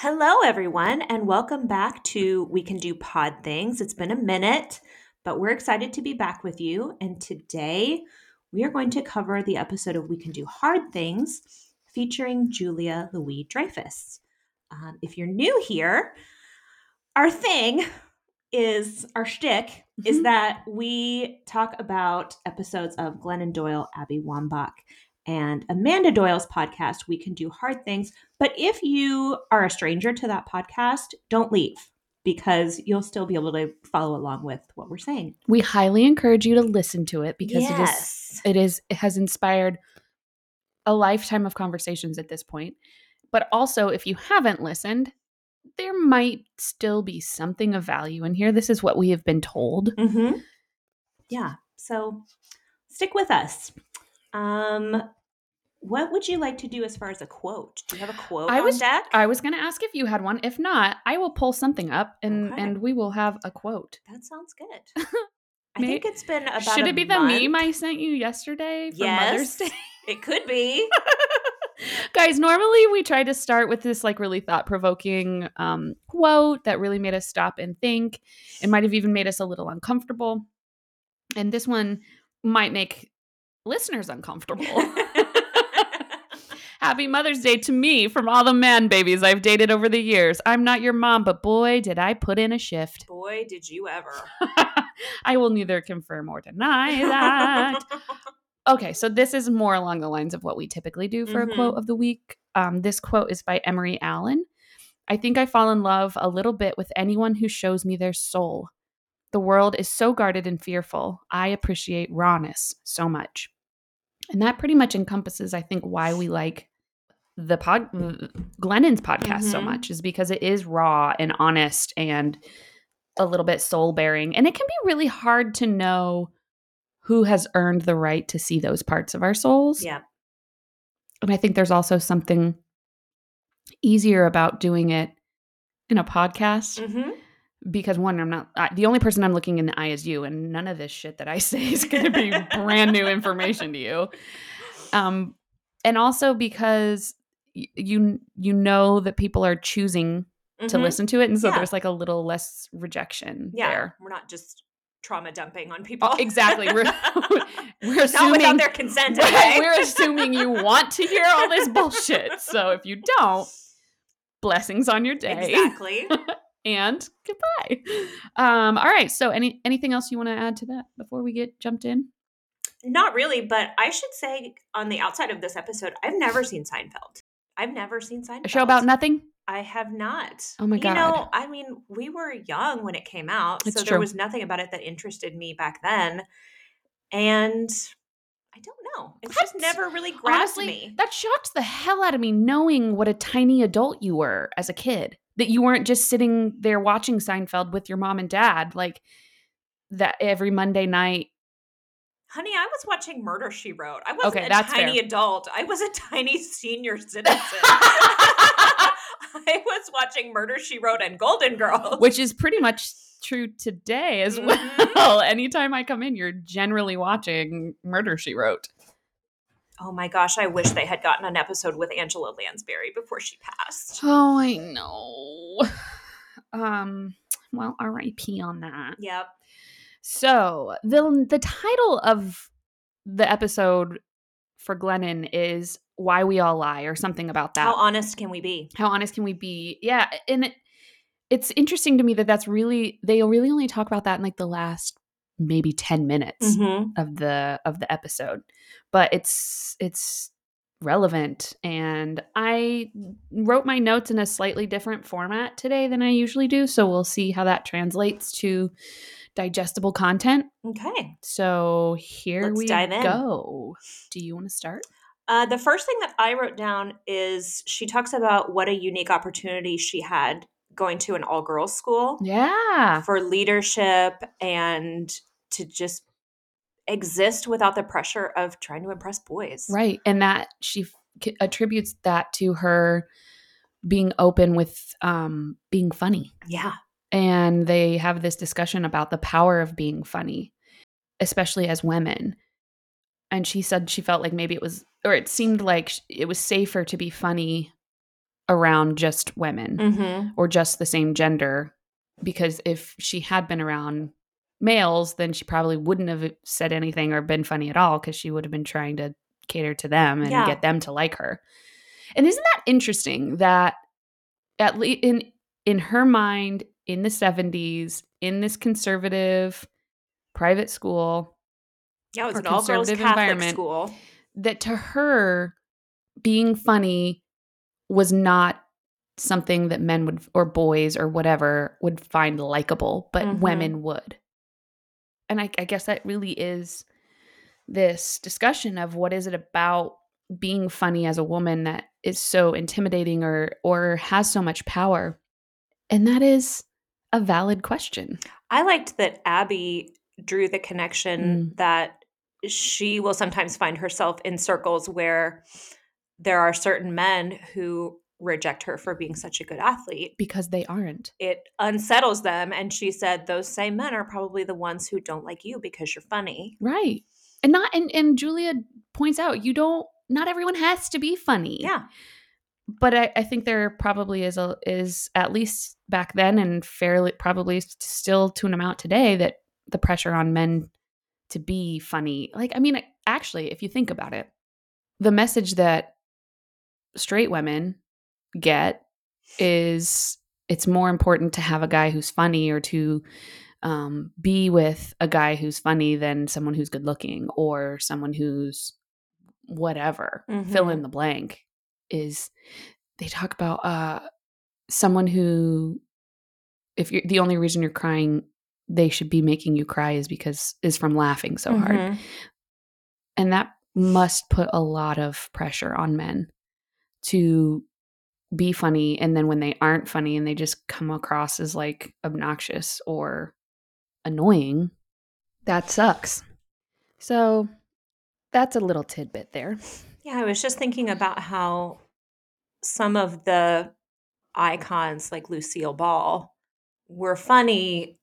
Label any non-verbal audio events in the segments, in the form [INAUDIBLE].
Hello, everyone, and welcome back to We Can Do Pod Things. It's been a minute, but we're excited to be back with you. And today we are going to cover the episode of We Can Do Hard Things featuring Julia Louis Dreyfus. Um, if you're new here, our thing is our shtick is Mhm. that we talk about episodes of Glennon Doyle, Abby Wambach, and Amanda Doyle's podcast, We Can Do Hard Things. But if you are a stranger to that podcast, don't leave because you'll still be able to follow along with what we're saying. We highly encourage you to listen to it because it is it is it has inspired a lifetime of conversations at this point. But also if you haven't listened, there might still be something of value in here. This is what we have been told. Mm-hmm. Yeah. So stick with us. Um, what would you like to do as far as a quote? Do you have a quote I on was- deck? I was going to ask if you had one. If not, I will pull something up and Okay. and we will have a quote. that sounds good. [LAUGHS] I May- think it's been about. Should it be the meme I sent you yesterday for Mother's Day? It could be. [LAUGHS] Guys, normally we try to start with this like really thought provoking um, quote that really made us stop and think. It might have even made us a little uncomfortable. And this one might make listeners uncomfortable. [LAUGHS] Happy Mother's Day to me from all the man babies I've dated over the years. I'm not your mom, but boy, did I put in a shift. Boy, did you ever. [LAUGHS] I will neither confirm or deny that. [LAUGHS] Okay, so this is more along the lines of what we typically do for Mhm. a quote of the week. Um, this quote is by Emery Allen. I think I fall in love a little bit with anyone who shows me their soul. The world is so guarded and fearful. I appreciate rawness so much. And that pretty much encompasses, I think, why we like the pod Glennon's podcast so Mhm. much is because it is raw and honest and a little bit soul bearing. And it can be really hard to know who has earned the right to see those parts of our souls. yeah. And I think there's also something easier about doing it in a podcast hmm because one, I'm not I, the only person I'm looking in the eye is you, and none of this shit that I [LAUGHS] say is going to be brand new information to you. Um, and also because you you know that people are choosing to listen to it, and so Yeah. there's like a little less rejection Yeah. there. We're not just trauma dumping on people. Oh, exactly. We're [LAUGHS] [LAUGHS] we're not assuming without their consent. [LAUGHS] Okay? we're assuming you want to hear all this bullshit. So if you don't, blessings on your day. Exactly. And goodbye. Um, all right. So any anything else you want to add to that before we get jumped in? Not really, but I should say on the outside of this episode, I've never seen Seinfeld. I've never seen Seinfeld. A show about nothing? I have not. Oh my god! You know, I mean, we were young when it came out, It's so true. there was nothing about it that interested me back then, and I don't know. It's just never really grabbed Honestly, me. that shocked the hell out of me knowing what a tiny adult you were as a kid. That you weren't just sitting there watching Seinfeld with your mom and dad, like that every Monday night. Honey, I was watching Murder She Wrote. I wasn't Okay, a tiny fair. adult. I was a [LAUGHS] tiny senior citizen. [LAUGHS] [LAUGHS] I was watching Murder She Wrote and Golden Girls. which is pretty much true today as Mhm. well. Anytime I come in, you're generally watching Murder She Wrote. oh my gosh, I wish they had gotten an episode with Angela Lansbury before she passed. Oh, I know. [SIGHS] Um, well, R.I.P. on that. Yep. So the the title of the episode for Glennon is "Why We All Lie" or something about that. How honest can we be? How honest can we be? Yeah, and it, it's interesting to me that that's really they really only talk about that in like the last maybe ten minutes. Mm-hmm. of the of the episode but it's it's relevant and i wrote my notes in a slightly different format today than i usually do so we'll see how that translates to digestible content Okay. so here Let's we go do you want to start Uh, the first thing that I wrote down is she talks about what a unique opportunity she had going to an all girls school yeah for leadership and to just exist without the pressure of trying to impress boys. right and that she f- attributes that to her being open with um being funny Yeah. And they have this discussion about the power of being funny especially as women and she said she felt like maybe it was or it seemed like it was safer to be funny around just women Mm-hmm. or just the same gender because if she had been around males then she probably wouldn't have said anything or been funny at all because she would have been trying to cater to them and Yeah. get them to like her and isn't that interesting that at least in in her mind in the 70s in this conservative private school Yeah, it was an all girls Catholic environment. school. that to her being funny was not something that men would or boys or whatever would find likable but Mhm. women would and I, I guess that really is this discussion of what is it about being funny as a woman that is so intimidating or or has so much power and that is a valid question I liked that Abby drew the connection Mm. that she will sometimes find herself in circles where there are certain men who reject her for being such a good athlete. because they aren't It unsettles them. And she said, Those same men are probably the ones who don't like you because you're funny. right and not and, and julia points out you don't not everyone has to be funny Yeah. but I, I think there probably is a is at least back then and fairly probably still to an amount today that the pressure on men to be funny like i mean actually if you think about it the message that straight women get is it's more important to have a guy who's funny or to um, be with a guy who's funny than someone who's good looking or someone who's whatever fill Mhm. in the blank is they talk about uh someone who if you're the only reason you're crying they should be making you cry is because is from laughing so hard. Mhm. and that must put a lot of pressure on men to be funny and then when they aren't funny and they just come across as like obnoxious or annoying that sucks. So that's a little tidbit there. Yeah, I was just thinking about how some of the icons like Lucille Ball were funny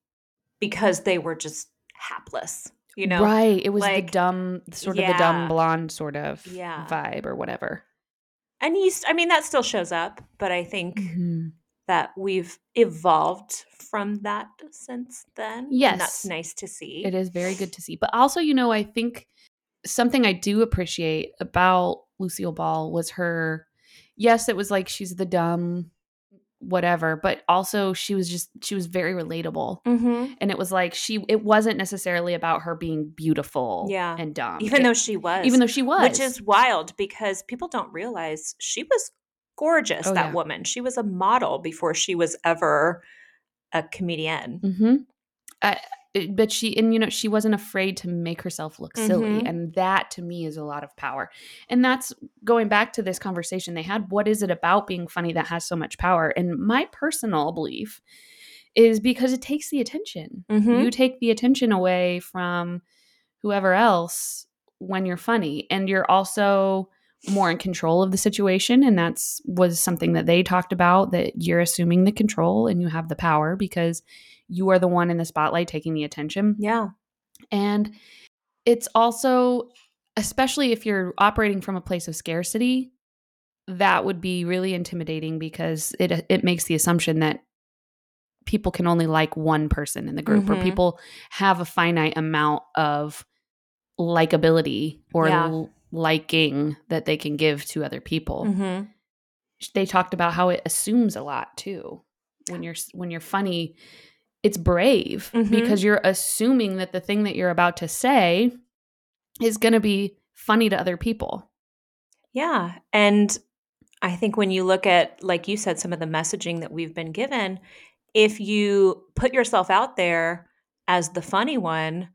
because they were just hapless, you know? right it was like, the dumb sort of the dumb blonde sort of Yeah. vibe or whatever And you, I mean, that still shows up, but I think Mhm. that we've evolved from that since then. And that's nice to see. It is very good to see. But also, you know, I think something I do appreciate about Lucille Ball was her, yes, it was like she's the dumb whatever, but also she was just, she was very relatable. Mm-hmm. And it was like she, it wasn't necessarily about her being beautiful Yeah. and dumb. Even It- though she was. even though she was. Which is wild because people don't realize she was gorgeous, Oh, that yeah. woman. She was a model before she was ever a comedian. Mm-hmm. I, but she, and you know, she wasn't afraid to make herself look silly. Mhm. And that to me is a lot of power. And that's going back to this conversation they had. What is it about being funny that has so much power? And my personal belief is because it takes the attention. Mhm. You take the attention away from whoever else when you're funny. And you're also more in control of the situation and that's was something that they talked about that you're assuming the control and you have the power because you are the one in the spotlight taking the attention Yeah. and it's also especially if you're operating from a place of scarcity that would be really intimidating because it it makes the assumption that people can only like one person in the group or Mhm. people have a finite amount of likability or Yeah. l- liking that they can give to other people Mm-hmm. they talked about how it assumes a lot too when you're when you're funny it's brave Mhm. because you're assuming that the thing that you're about to say is going to be funny to other people Yeah. And I think when you look at, like you said, some of the messaging that we've been given, if you put yourself out there as the funny one,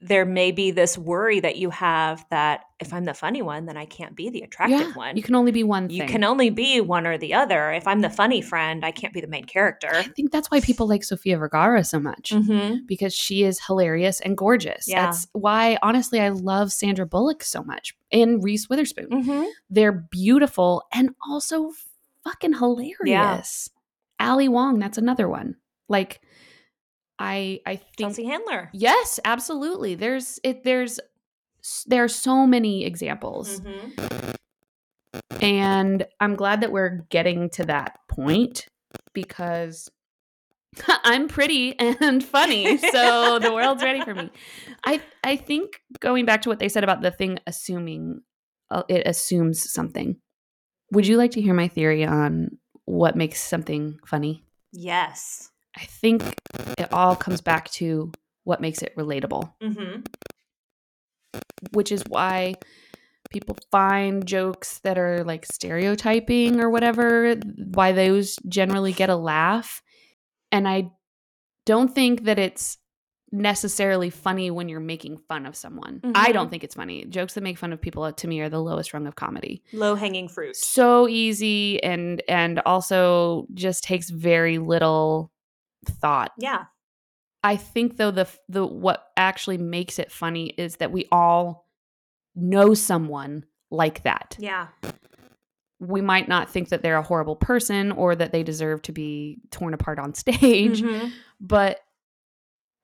there may be this worry that you have that if I'm the funny one, then I can't be the attractive yeah one. you can only be one You can only be one or the other. If I'm the funny friend, I can't be the main character. i think that's why people like sofia vergara so much Mm-hmm. because she is hilarious and gorgeous Yeah. that's why honestly i love sandra bullock so much and reese witherspoon Mm-hmm. they're beautiful and also fucking hilarious. Ali Wong, that's another one. Like I I think Chelsea Handler. yes, absolutely. There's it there's there are so many examples. Mm-hmm. And I'm glad that we're getting to that point because [LAUGHS] I'm pretty and funny, so [LAUGHS] the world's ready for me. I I think going back to what they said about the thing assuming uh, it assumes something. Would you like to hear my theory on what makes something funny? Yes. I think it all comes back to what makes it relatable, Mm-hmm. Which is why people find jokes that are like stereotyping or whatever, why those generally get a laugh. And I don't think that it's necessarily funny when you're making fun of someone. I Mhm. don't think it's funny. Jokes that make fun of people to me are the lowest rung of comedy. Low hanging fruit. So easy and and also just takes very little thought. Yeah. I think though the the what actually makes it funny is that we all know someone like that. Yeah. We might not think that they're a horrible person or that they deserve to be torn apart on stage, Mhm. but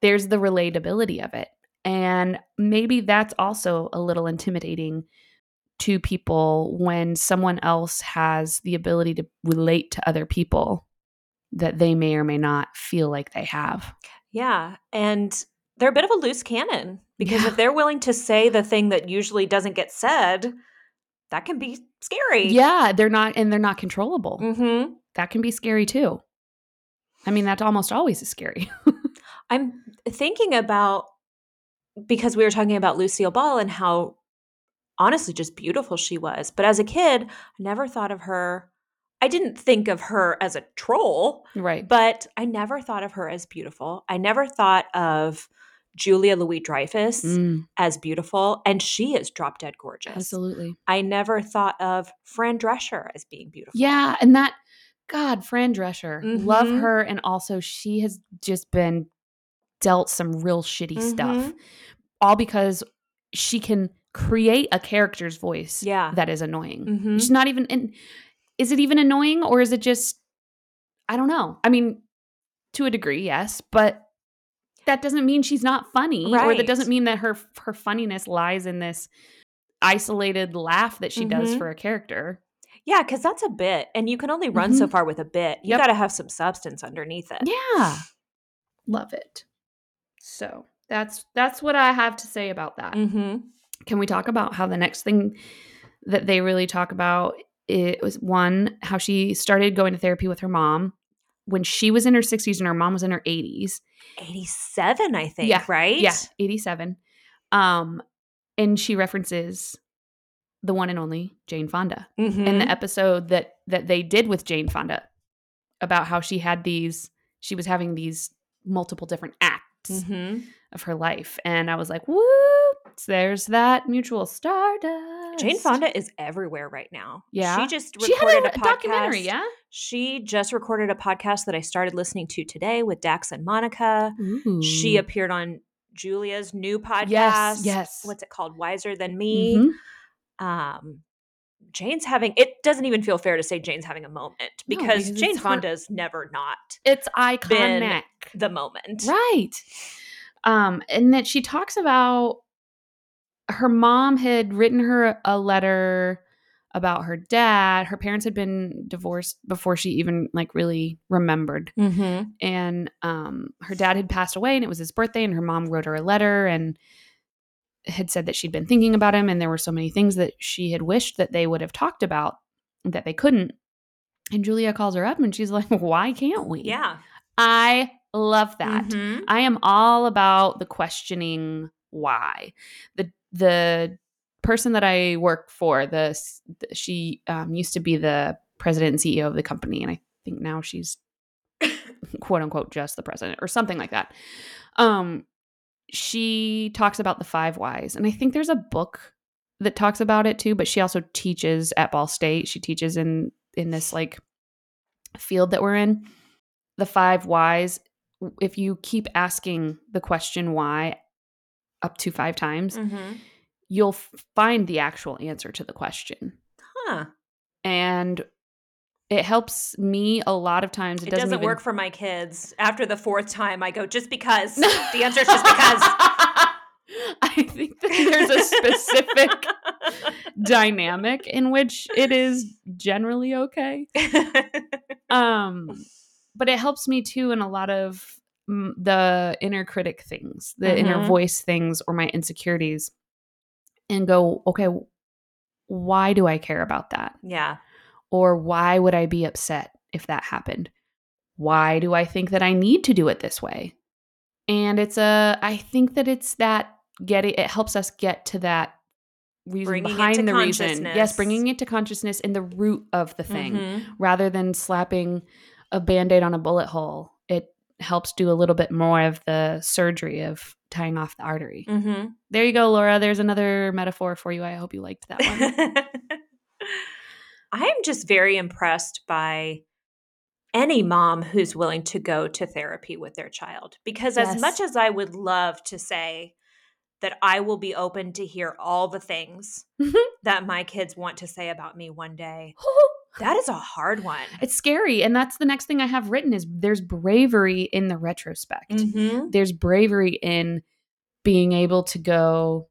there's the relatability of it. And maybe that's also a little intimidating to people when someone else has the ability to relate to other people that they may or may not feel like they have. Yeah. And they're a bit of a loose cannon because Yeah. if they're willing to say the thing that usually doesn't get said, that can be scary. Yeah, they're not and they're not controllable. Mm-hmm. That can be scary too. I mean, that almost always is scary. [LAUGHS] I'm thinking about because we were talking about Lucille Ball and how honestly just beautiful she was. But as a kid, I never thought of her. I didn't think of her as a troll, right. but I never thought of her as beautiful. I never thought of Julia Louis Dreyfus Mm, as beautiful, and she is drop dead gorgeous. absolutely. I never thought of Fran Drescher as being beautiful. Yeah, and that God, Fran Drescher, love Mhm. her, and also she has just been dealt some real shitty stuff, Mhm. all because she can create a character's voice Yeah. that is annoying. Mhm. She's not even. And is it even annoying, or is it just? I don't know. I mean, to a degree, yes, but that doesn't mean she's not funny, or that doesn't mean that her her funniness lies in this isolated laugh that she does Mhm. for a character. Yeah, because that's a bit, and you can only run so Mhm. far with a bit. You Yep. got to have some substance underneath it. Yeah. Love it. So that's that's what I have to say about that. Mm-hmm. Can we talk about how the next thing that they really talk about it was one, how she started going to therapy with her mom when she was in her 60s and her mom was in her 80s. 87, I think, Yeah, right? Yeah, 87. Um and she references the one and only Jane Fonda. Mm-hmm. in the episode that that they did with Jane Fonda about how she had these she was having these multiple different acts mm-hmm. of her life and I was like whoops there's that mutual stardust Jane Fonda is everywhere right now. Yeah. She just she had a, a, podcast. documentary yeah She just recorded a podcast that I started listening to today with Dax and Monica. She appeared on Julia's new podcast. yes yes What's it called? Wiser Than Me. Mhm. um Jane's having it doesn't even feel fair to say Jane's having a moment No, because because Jane it's her- never not it's iconic the moment. Right. Um, and that she talks about her mom had written her a letter about her dad. Her parents had been divorced before she even like really remembered. Mm-hmm. And um her dad had passed away and it was his birthday and her mom wrote her a letter and had said that she'd been thinking about him and there were so many things that she had wished that they would have talked about that they couldn't. And Julia calls her up and she's like, [LAUGHS] "Why can't we?" Yeah. I love that. Mhm. I am all about the questioning why. The the person that I work for, the she um, used to be the president and CEO of the company, and I think now she's [LAUGHS] quote unquote just the president or something like that. Um, she talks about the five whys, and I think there's a book that talks about it too. But she also teaches at Ball State. She teaches in in this like field that we're in. The five whys. If you keep asking the question why up to five times, Mhm. you'll find the actual answer to the question. Huh. And it helps me a lot of times. It, It, doesn't, even- work for my kids. After the fourth time, I go, just because. [LAUGHS] the answer is just because. [LAUGHS] I think that there's a specific [LAUGHS] dynamic in which it is generally okay. Um, but it helps me too in a lot of the inner critic things, the inner Mhm. voice things, or my insecurities, and go, okay, why do I care about that? yeah. Or why would I be upset if that happened? Why do I think that I need to do it this way? And it's a, I think that it's that getting, it helps us get to that reason Bringing it behind to the reason. Yes, bringing it to consciousness in the root of the thing Mhm. rather than slapping a band aid on a bullet hole. Helps do a little bit more of the surgery of tying off the artery. Mhm. There you go, Laura. There's another metaphor for you. I hope you liked that one. [LAUGHS] I am just very impressed by any mom who's willing to go to therapy with their child because as much as I would love to say that I will be open to hear all the things [LAUGHS] that my kids want to say about me one day, [LAUGHS] that is a hard one. it's scary. And that's the next thing I have written is there's bravery in the retrospect. Mhm. There's bravery in being able to go,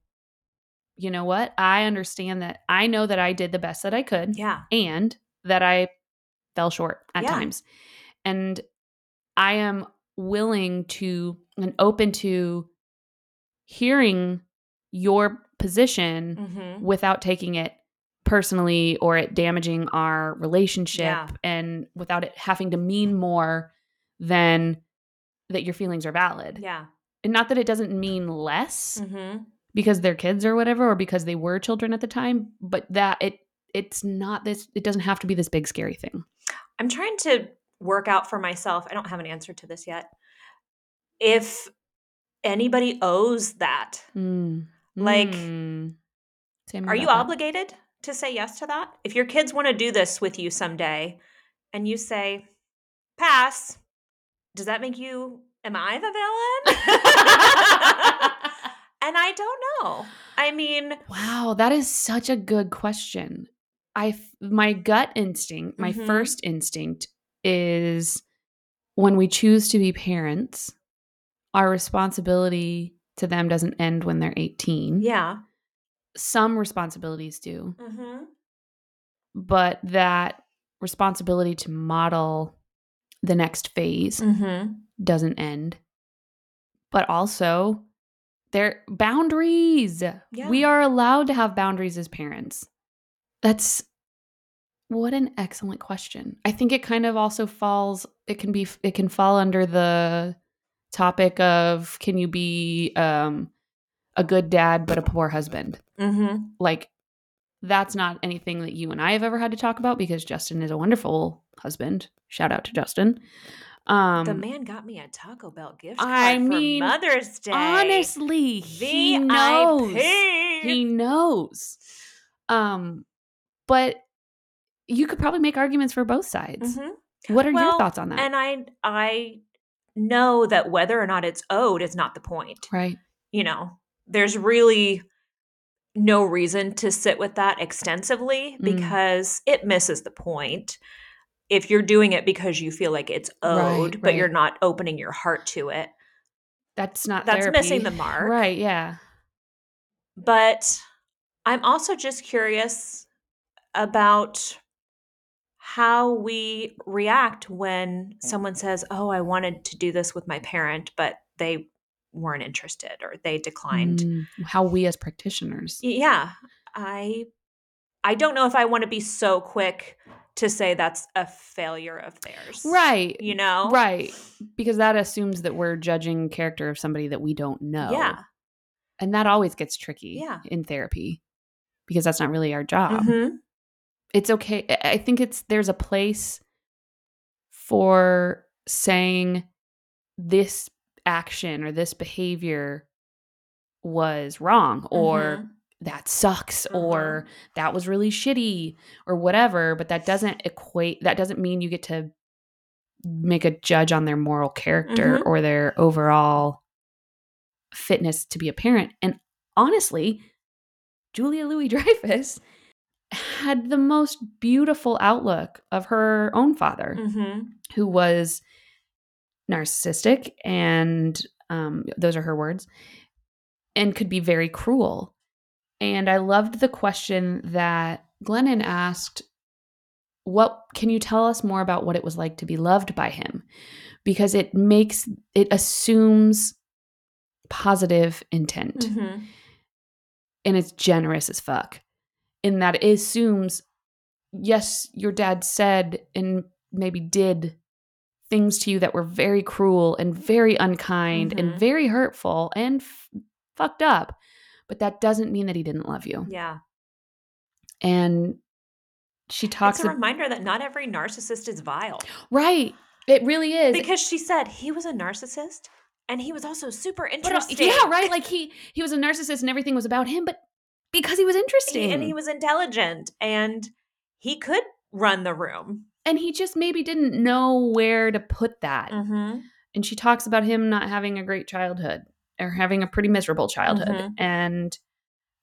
you know what? I understand that I know that I did the best that I could Yeah. and that I fell short at Yeah. times. And I am willing to and open to hearing your position Mhm. without taking it personally or it damaging our relationship Yeah. and without it having to mean more than that your feelings are valid. Yeah. And not that it doesn't mean less Mhm. because they're kids or whatever or because they were children at the time, but that it it's not this it doesn't have to be this big scary thing. I'm trying to work out for myself. I don't have an answer to this yet. If anybody owes that, Mm. Like, Mm. Are you that. obligated to say yes to that? If your kids want to do this with you someday and you say, pass, does that make you, am I the villain? [LAUGHS] and I don't know. I mean, Wow, that is such a good question. I, my gut instinct, my Mhm. first instinct is when we choose to be parents, our responsibility to them doesn't end when they're 18. yeah. Some responsibilities do, Mm-hmm. but that responsibility to model the next phase Mm-hmm. doesn't end. But also, there boundaries. Yeah. We are allowed to have boundaries as parents. That's what an excellent question. I think it kind of also falls it can be it can fall under the topic of can you be um a good dad but a poor husband? Mm-hmm. Like that's not anything that you and I have ever had to talk about because Justin is a wonderful husband. Shout out to Justin. Um the man got me a Taco Bell gift card I for mean, Mother's Day. honestly, he VIP. knows. He knows. Um, but you could probably make arguments for both sides. Mhm. What are your thoughts on that? And I I know that whether or not it's owed is not the point. right. You know, there's really no reason to sit with that extensively Mm. because it misses the point. If you're doing it because you feel like it's Right, owed, but right. you're not opening your heart to it, That's not that's therapy. missing the mark. Right, yeah. But I'm also just curious about how we react when someone says, Oh, I wanted to do this with my parent, but they weren't interested or they declined. Mm, how we as practitioners. Yeah. I I don't know if I want to be so quick to say that's a failure of theirs. Right. You know? Right. Because that assumes that we're judging character of somebody that we don't know. Yeah. And that always gets tricky Yeah. in therapy because that's not really our job. Mhm. it's okay. I think it's there's a place for saying this action or this behavior was wrong or Mhm. that sucks or Uh-huh. that was really shitty or whatever but that doesn't equate that doesn't mean you get to make a judge on their moral character Mhm. or their overall fitness to be a parent and honestly Julia Louis [LAUGHS] Dreyfus had the most beautiful outlook of her own father Mhm. who was narcissistic and um, those are her words and could be very cruel. And I loved the question that Glennon asked what can you tell us more about what it was like to be loved by him because it makes it assumes positive intent Mhm. and it's generous as fuck in that it assumes yes your dad said and maybe did things to you that were very cruel and very unkind and Mhm. very hurtful and f- fucked up but that doesn't mean that he didn't love you Yeah. and she talks It's a ab- reminder that not every narcissist is vile. right it really is Because she said he was a narcissist and he was also super But, uh, interesting. yeah, right. Like he he was a narcissist and everything was about him, but because he was interesting, He- and he was intelligent and he could run the room. And he just maybe didn't know where to put that. Mm-hmm. And she talks about him not having a great childhood or having a pretty miserable childhood, Mhm. and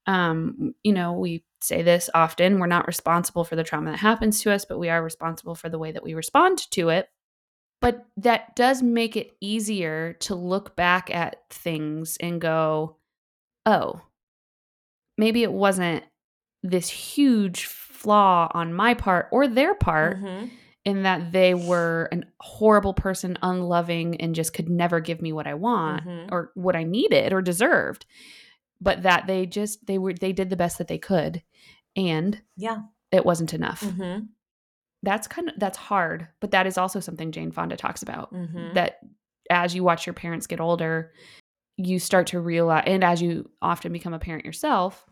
um, you know, we say this often: we're not responsible for the trauma that happens to us, but we are responsible for the way that we respond to it. But that does make it easier to look back at things and go, oh, maybe it wasn't this huge flaw on my part or their part Mm-hmm. in that they were an horrible person, unloving, and just could never give me what I want Mhm. or what I needed or deserved. But that they just they were they did the best that they could, and Yeah. it wasn't enough. Mm-hmm. That's kind of that's hard, but that is also something Jane Fonda talks about. Mm-hmm. That as you watch your parents get older, you start to realize, and as you often become a parent yourself,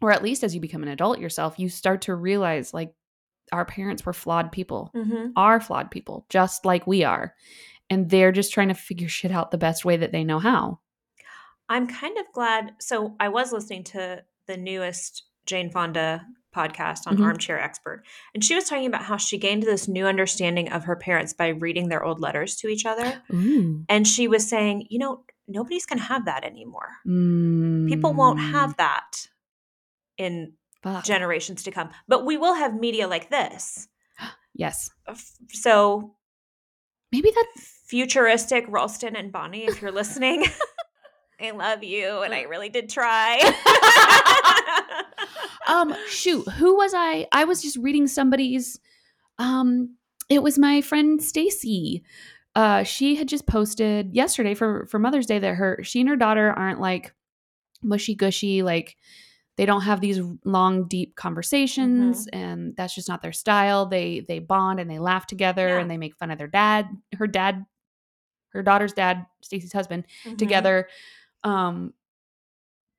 or at least as you become an adult yourself, you start to realize like our parents were flawed people Mm-hmm. are flawed people, just like we are. And they're just trying to figure shit out the best way that they know how. I'm kind of glad. So I was listening to the newest Jane Fonda podcast on Mhm. Armchair Expert, and she was talking about how she gained this new understanding of her parents by reading their old letters to each other. Ooh. And she was saying, you know, nobody's going to have that anymore. People won't Mm, have that in fuck. generations to come. But we will have media like this. [GASPS] yes. So Maybe that futuristic Ralston and Bonnie, if you're listening, [LAUGHS] I love you, and I really did try. [LAUGHS] um shoot, who was I? I was just reading somebody's um it was my friend Stacy. Uh she had just posted yesterday for for Mother's Day that her she and her daughter aren't like mushy gushy like they don't have these long deep conversations and that's just not their style they they bond and they laugh together Yeah. and they make fun of their dad her dad her daughter's dad stacy's husband Mhm. together um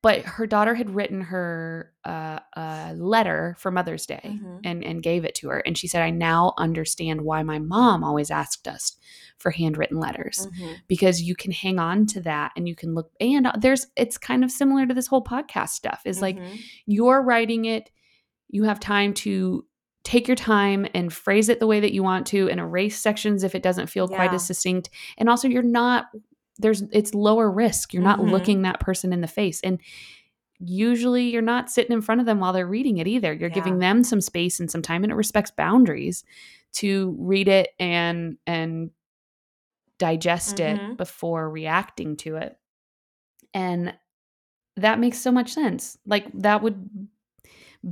but her daughter had written her uh, a letter for mother's day Mhm. and and gave it to her and she said i now understand why my mom always asked us for handwritten letters Mhm. because you can hang on to that and you can look and uh, there's it's kind of similar to this whole podcast stuff is like Mhm. you're writing it you have time to take your time and phrase it the way that you want to and erase sections if it doesn't feel quite as succinct and also you're not there's it's lower risk. You're not Mhm. looking that person in the face. And usually you're not sitting in front of them while they're reading it either. You're giving them some space and some time and it respects boundaries to read it and and digest it Mhm. before reacting to it. And that makes so much sense. Like that would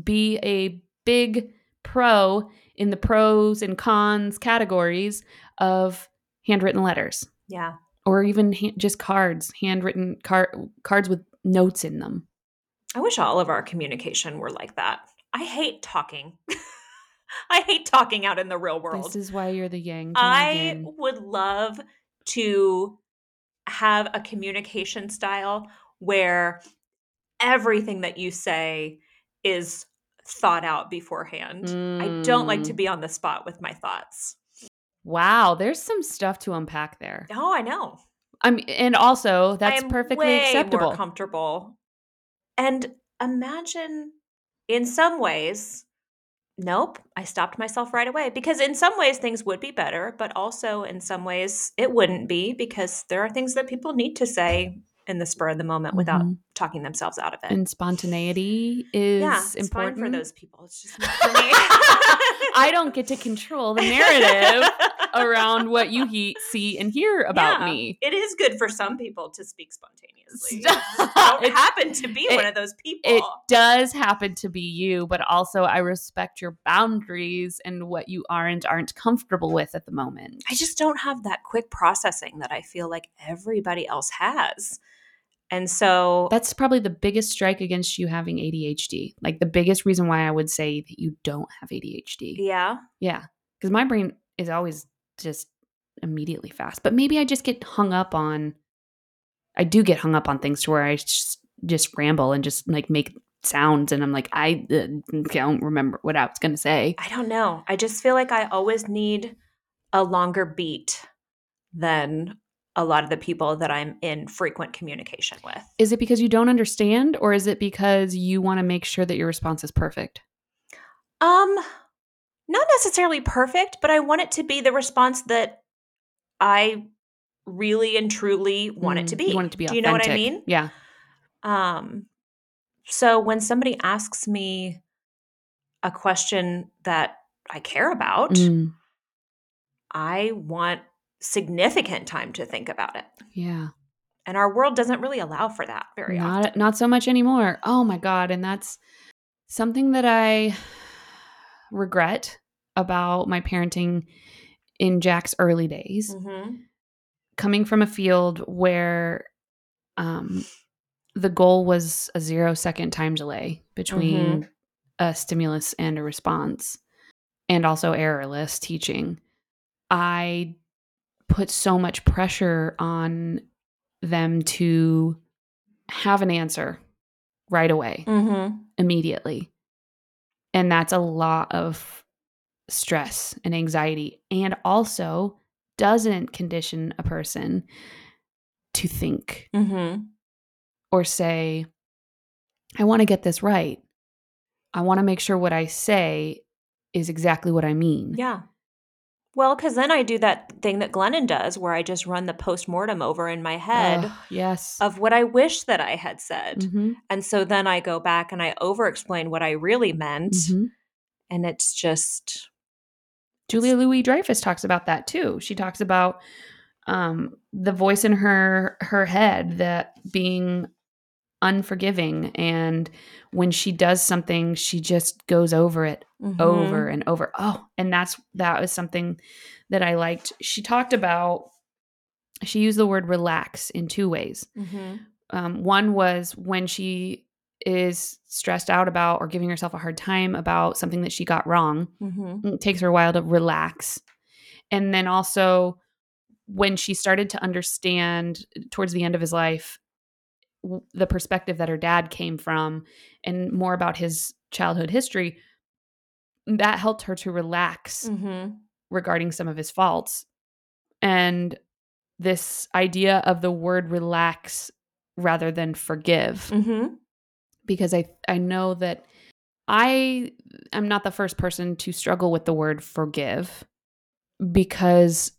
be a big pro in the pros and cons categories of handwritten letters. Yeah or even ha- just cards handwritten car- cards with notes in them i wish all of our communication were like that i hate talking [LAUGHS] i hate talking out in the real world this is why you're the yang I would love to have a communication style where everything that you say is thought out beforehand. I don't like to Mm. be on the spot with my thoughts. Wow there's some stuff to unpack there Oh, I know. i mean and also that's perfectly way acceptable More comfortable. And imagine in some ways, nope, I stopped myself right away because in some ways things would be better, but also in some ways it wouldn't be because there are things that people need to say in the spur of the moment without Mhm. talking themselves out of it. and spontaneity is yeah, it's important for those people. It's just not for me. [LAUGHS] I don't get to control the narrative [LAUGHS] around what you he- see and hear about Yeah, me. It is good for some people to speak spontaneously. Stop. I just don't [LAUGHS] happen to be it- one of those people. it does happen to be you, but also I respect your boundaries and what you aren't aren't comfortable with at the moment. I just don't have that quick processing that I feel like everybody else has. And so that's probably the biggest strike against you having ADHD. Like the biggest reason why I would say that you don't have ADHD. yeah. Yeah. Because my brain is always just immediately fast. But maybe I just get hung up on, I do get hung up on things to where I just, just ramble and just like make sounds. And I'm like, I uh, don't remember what I was going to say. I don't know. I just feel like I always need a longer beat than a lot of the people that I'm in frequent communication with. Is it because you don't understand or is it because you want to make sure that your response is perfect? Um not necessarily perfect, but I want it to be the response that I really and truly want it to Mm, be. You want it to be Do you know what I mean? Yeah. Um, so when somebody asks me a question that I care about, Mm, I want significant time to think about it. yeah. And our world doesn't really allow for that very often. Not not so much anymore. Oh my god, and that's something that I regret about my parenting in Jack's early days. Mm-hmm. Coming from a field where um the goal was a 0 zero second time delay between a stimulus and a response and also errorless teaching. I put so much pressure on them to have an answer right away, Mm-hmm. immediately. And that's a lot of stress and anxiety, and also doesn't condition a person to think Mm-hmm. or say, I want to get this right. I want to make sure what I say is exactly what I mean. Yeah. Well, because then I do that thing that Glennon does where I just run the post mortem over in my head Ugh, yes. of what I wish that I had said. Mhm, And so then I go back and I over explain what I really meant. mhm. And it's just, Julia Louis Dreyfus talks about that too. She talks about um, the voice in her her head that being unforgiving, and when she does something, she just goes over it Mhm. over and over. Oh, and that's that was something that I liked. She talked about. She used the word relax in two ways. Mhm. Um, one was when she is stressed out about or giving herself a hard time about something that she got wrong Mhm. it takes her a while to relax. And then also when she started to understand towards the end of his life w- the perspective that her dad came from and more about his childhood history, that helped her to relax Mhm. regarding some of his faults. And this idea of the word relax rather than forgive Mhm. because I I know that I am not the first person to struggle with the word forgive because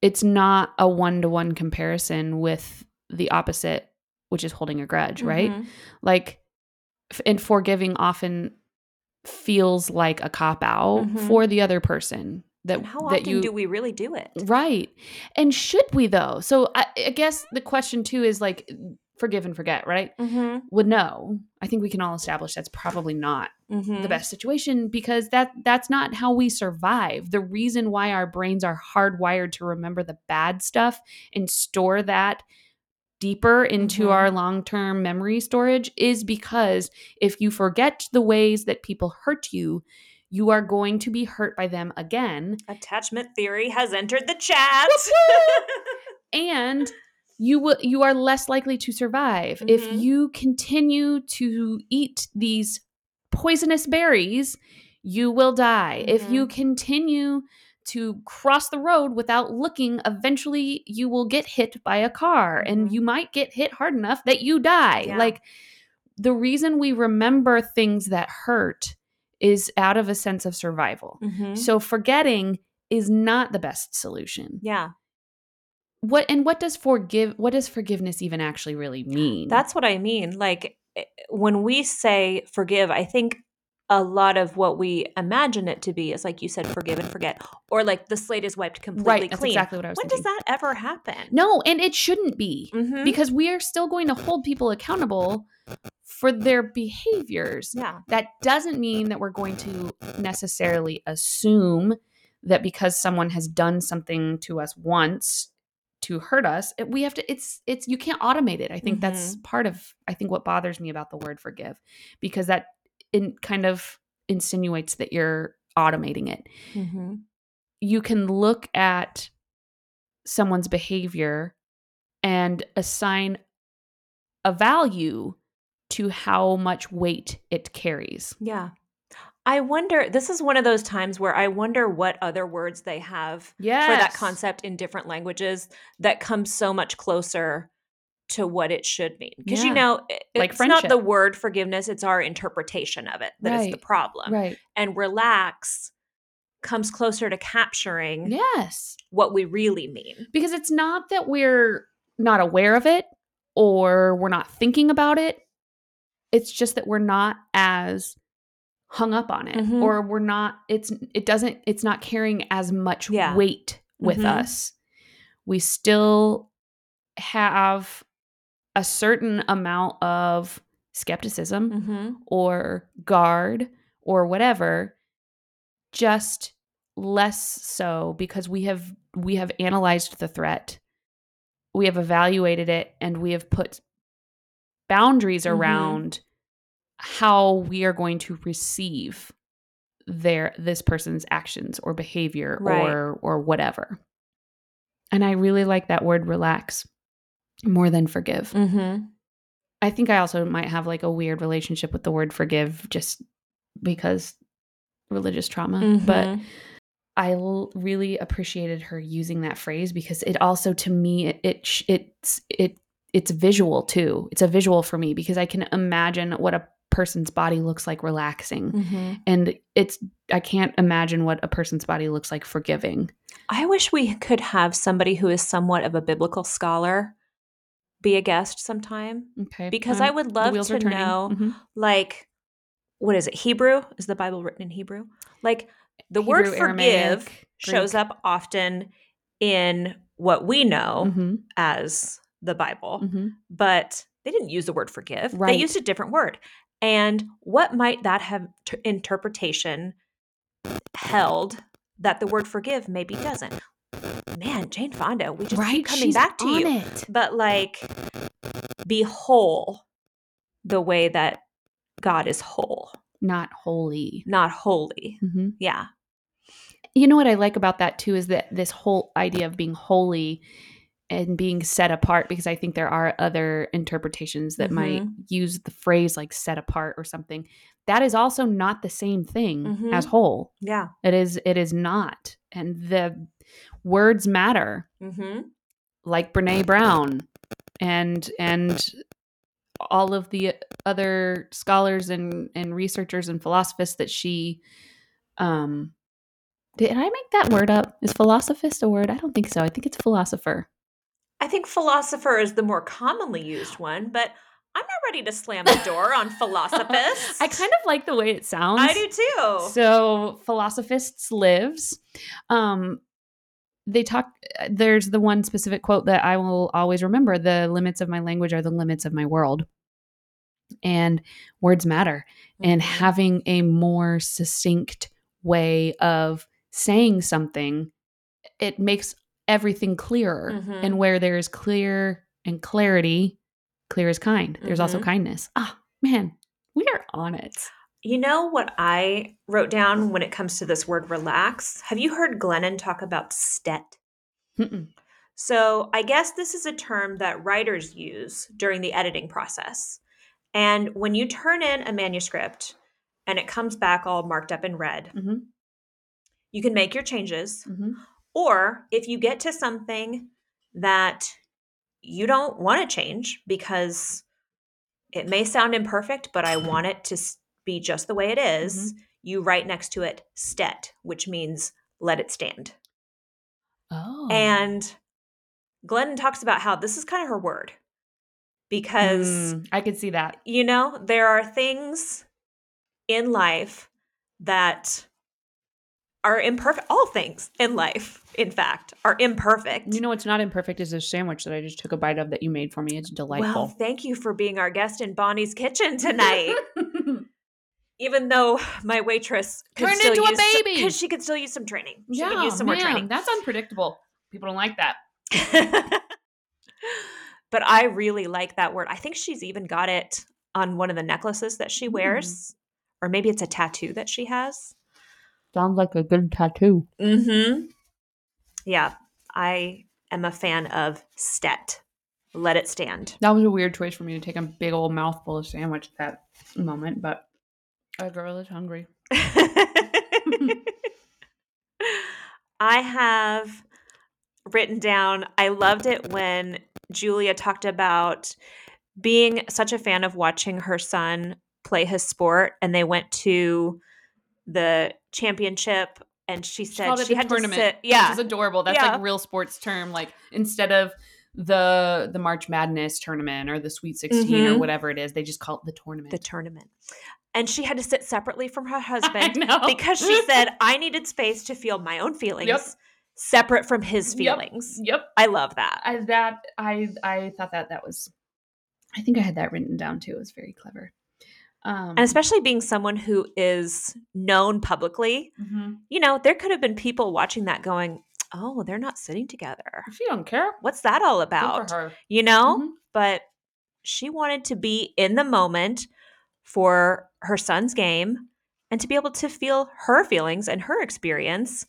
it's not a one-to-one comparison with the opposite which is holding a grudge, right? Mhm. Like f- and forgiving often feels like a cop out Mhm. for the other person that And how that often you do we really do it? Right. And should we though? So I, I guess the question too is like forgive and forget, right? Mm-hmm. Would no. I think we can all establish that's probably not Mm-hmm. the best situation because that that's not how we survive. The reason why our brains are hardwired to remember the bad stuff and store that deeper into Mhm. our long-term memory storage is because if you forget the ways that people hurt you, you are going to be hurt by them again Attachment theory has entered the chat. [LAUGHS] and you will you are less likely to survive if Mhm. you continue to eat these poisonous berries you will die if you Mhm. continue to cross the road without looking eventually you will get hit by a car and Mhm. you might get hit hard enough that you die Yeah. like the reason we remember things that hurt is out of a sense of survival Mhm. so forgetting is not the best solution Yeah, what and what does forgive what does forgiveness even actually really mean that's what I mean. Like eh, when we say forgive, I think a lot of what we imagine it to be is like you said, forgive and forget, or like the slate is wiped completely right. That's clean. exactly what I was when thinking. does that ever happen? no, and it shouldn't be Mhm. because we are still going to hold people accountable for their behaviors. yeah. That doesn't mean that we're going to necessarily assume that because someone has done something to us once to hurt us, it- we have to it's it's you can't automate it. I think that's part of I think what bothers me about the word forgive because that in kind of insinuates that you're automating it. Mm-hmm. You can look at someone's behavior and assign a value to how much weight it carries. Yeah. I wonder, this is one of those times where I wonder what other words they have Yeah. for that concept in different languages that comes so much closer to what it should mean. Because you know, it- Like it's not the word forgiveness, it's our interpretation of it that is the problem. Right. And relax comes closer to capturing Yes. what we really mean. Because it's not that we're not aware of it or we're not thinking about it. It's just that we're not as hung up on it Mhm. or we're not it's it doesn't it's not carrying as much Yeah. weight with Mhm. us. We still have a certain amount of skepticism Mm-hmm. or guard or whatever just less so because we have we have analyzed the threat we have evaluated it and we have put boundaries Mhm. around how we are going to receive their this person's actions or behavior Right. or or whatever and i really like that word relax more than forgive Mm-hmm. I think I also might have like a weird relationship with the word forgive just because religious trauma. Mm-hmm. But I l- really appreciated her using that phrase because it also to me it, it sh- it's it it's visual too. It's a visual for me because I can imagine what a person's body looks like relaxing. Mm-hmm. And it's I can't imagine what a person's body looks like forgiving. I wish we could have somebody who is somewhat of a biblical scholar be a guest sometime Okay. because um, I would love to know Mhm. like what is it Hebrew is the Bible written in Hebrew like the word forgive Aramaic, shows up often in what we know Mhm. as the Bible Mhm. but they didn't use the word forgive they used a different word and what might that have t- interpretation held that the word forgive maybe doesn't man Jane Fonda we just right. keep coming She's back to on you it. but like be whole the way that God is whole, Not holy. not holy. hmm Yeah. You know what I like about that too is that this whole idea of being holy and being set apart, because I think there are other interpretations that might Mhm. use the phrase like set apart or something. That is also not the same thing Mhm. as whole. Yeah. It is. It is not, and the words matter. Mm-hmm. like Brene Brown and and all of the other scholars and and researchers and philosophers that she um did I make that word up? Is philosophist a word? I don't think so. I think it's philosopher. I think philosopher is the more commonly used one, but I'm not ready to slam the door on [LAUGHS] philosophist. I kind of like the way it sounds. I do too. So philosophists lives. Um they talk there's the one specific quote that I will always remember, the limits of my language are the limits of my world. And words matter. And Mhm. having a more succinct way of saying something, it makes everything clearer. Mhm. And where there is clear and clarity, clear is kind. There's also Mhm. kindness. Ah, man, we are on it. You know what I wrote down when it comes to this word relax? Have you heard Glennon talk about stet? Mm-mm. So I guess this is a term that writers use during the editing process. And when you turn in a manuscript and it comes back all marked up in red, Mhm. you can make your changes. Mhm. Or if you get to something that you don't want to change because it may sound imperfect, but I want it to be just the way it is, you write next to it stet, which means let it stand. Oh. And Glennon talks about how this is kind of her word because, Mm, I could see that. you know, there are things in life that are imperfect. All things in life, in fact, are imperfect. You know what's not imperfect is this sandwich that I just took a bite of that you made for me. It's delightful. well, thank you for being our guest in Bonnie's kitchen tonight. [LAUGHS] Even though my waitress could Turned still into a baby. because she could still use some training. She yeah, could use some more training. That's unpredictable. People don't like that. [LAUGHS] but I really like that word. I think she's even got it on one of the necklaces that she Mm. wears, or maybe it's a tattoo that she has. Sounds like a good tattoo. Mm-hmm. Yeah, I am a fan of Stet. Let it stand. That was a weird choice for me to take a big old mouthful of sandwich at that moment, but a girl is hungry. [LAUGHS] I have written down, I loved it when Julia talked about being such a fan of watching her son play his sport, and they went to the championship, and she said it she had tournament, to sit. Yeah, Which is adorable. That's Yeah. like real sports term. Like instead of the the March Madness tournament or the Sweet 16 or Mhm. whatever it is, they just call it the tournament. the tournament. And she had to sit separately from her [LAUGHS] husband because she [LAUGHS] said, I needed space to feel my own feelings Yep. separate from his feelings. Yep. I love that. I that I I thought that that was I think I had that written down too. It was very clever. Um And especially being someone who is known publicly, mhm. you know, there could have been people watching that going, oh, they're not sitting together. she don't care. What's that all about? for her. You know? Mhm. But she wanted to be in the moment for her son's game and to be able to feel her feelings and her experience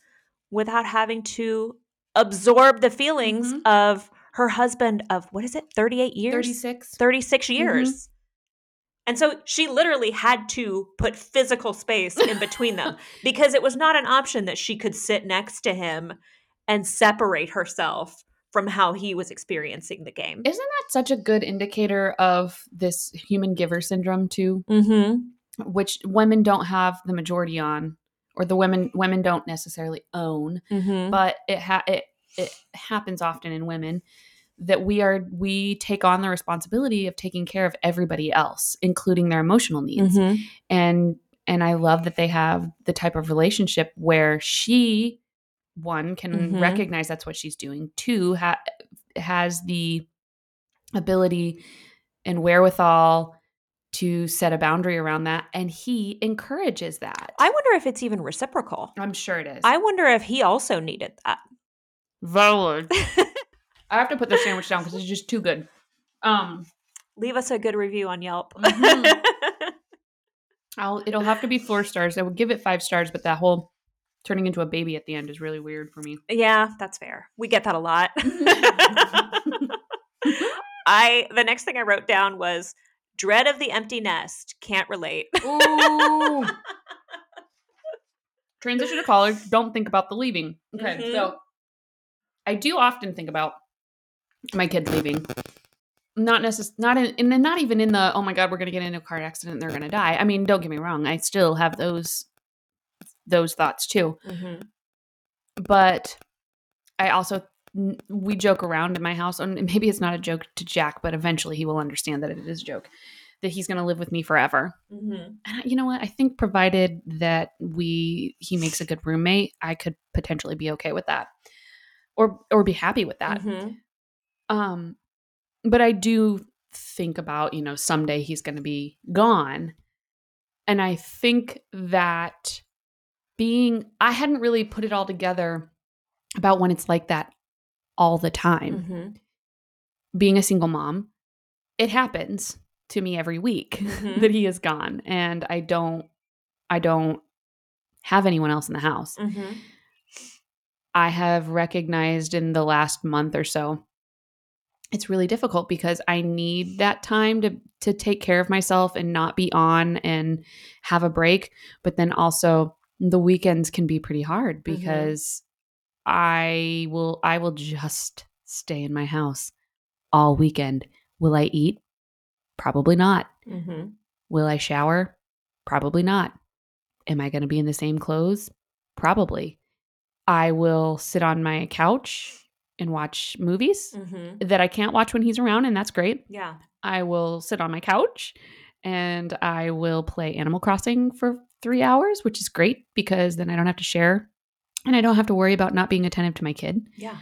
without having to absorb the feelings Mhm. of her husband of what is it 38 years 36. 36 Mm-hmm. years and so she literally had to put physical space in between them [LAUGHS] because it was not an option that she could sit next to him and separate herself from how he was experiencing the game. Isn't that such a good indicator of this human giver syndrome too? Mm-hmm. Which women don't have the majority on or the women women don't necessarily own Mm-hmm. but it ha- it it happens often in women that we are we take on the responsibility of taking care of everybody else including their emotional needs Mm-hmm. and and I love that they have the type of relationship where she one can Mhm. recognize that's what she's doing two ha- has the ability and wherewithal to set a boundary around that and he encourages that I wonder if it's even reciprocal. i'm sure it is I wonder if he also needed that. valid [LAUGHS] i have to put the sandwich down because it's just too good um Leave us a good review on Yelp. Mhm. [LAUGHS] I'll it'll have to be four stars. I would give it five stars, but that whole turning into a baby at the end is really weird for me. yeah, that's fair. We get that a lot. [LAUGHS] I the next thing I wrote down was dread of the empty nest. Can't relate. Ooh. [LAUGHS] Transition to college. Don't think about the leaving. Okay, Mhm. so I do often think about my kids leaving. Not necess- not in, and not even in the oh my god we're gonna get into a car accident and they're gonna die. I mean, don't get me wrong, I still have those those thoughts too. Mm-hmm. but I also we joke around in my house, and [LAUGHS] maybe it's not a joke to Jack, but eventually he will understand that it is a joke that he's going to live with me forever. Mm-hmm. And I- you know what? I think provided that we he makes a good roommate, I could potentially be okay with that, or or be happy with that. Mm-hmm. Um, but I do think about you know someday he's going to be gone, and I think that being I hadn't really put it all together about when it's like that all the time. Mm-hmm. Being a single mom, it happens to me every week [LAUGHS] Mhm. that he is gone, and I don't I don't have anyone else in the house. Mm-hmm. I have recognized in the last month or so it's really difficult because I need that time to to take care of myself and not be on and have a break, but then also the weekends can be pretty hard because I will I will just stay in my house all weekend. Will I eat? Probably not. Mm-hmm. Will I shower? Probably not. Am I going to be in the same clothes? Probably. I will sit on my couch and watch movies Mm-hmm. that I can't watch when he's around, and that's great. Yeah. I will sit on my couch and I will play Animal Crossing for three hours, which is great because then I don't have to share and I don't have to worry about not being attentive to my kid. Yeah.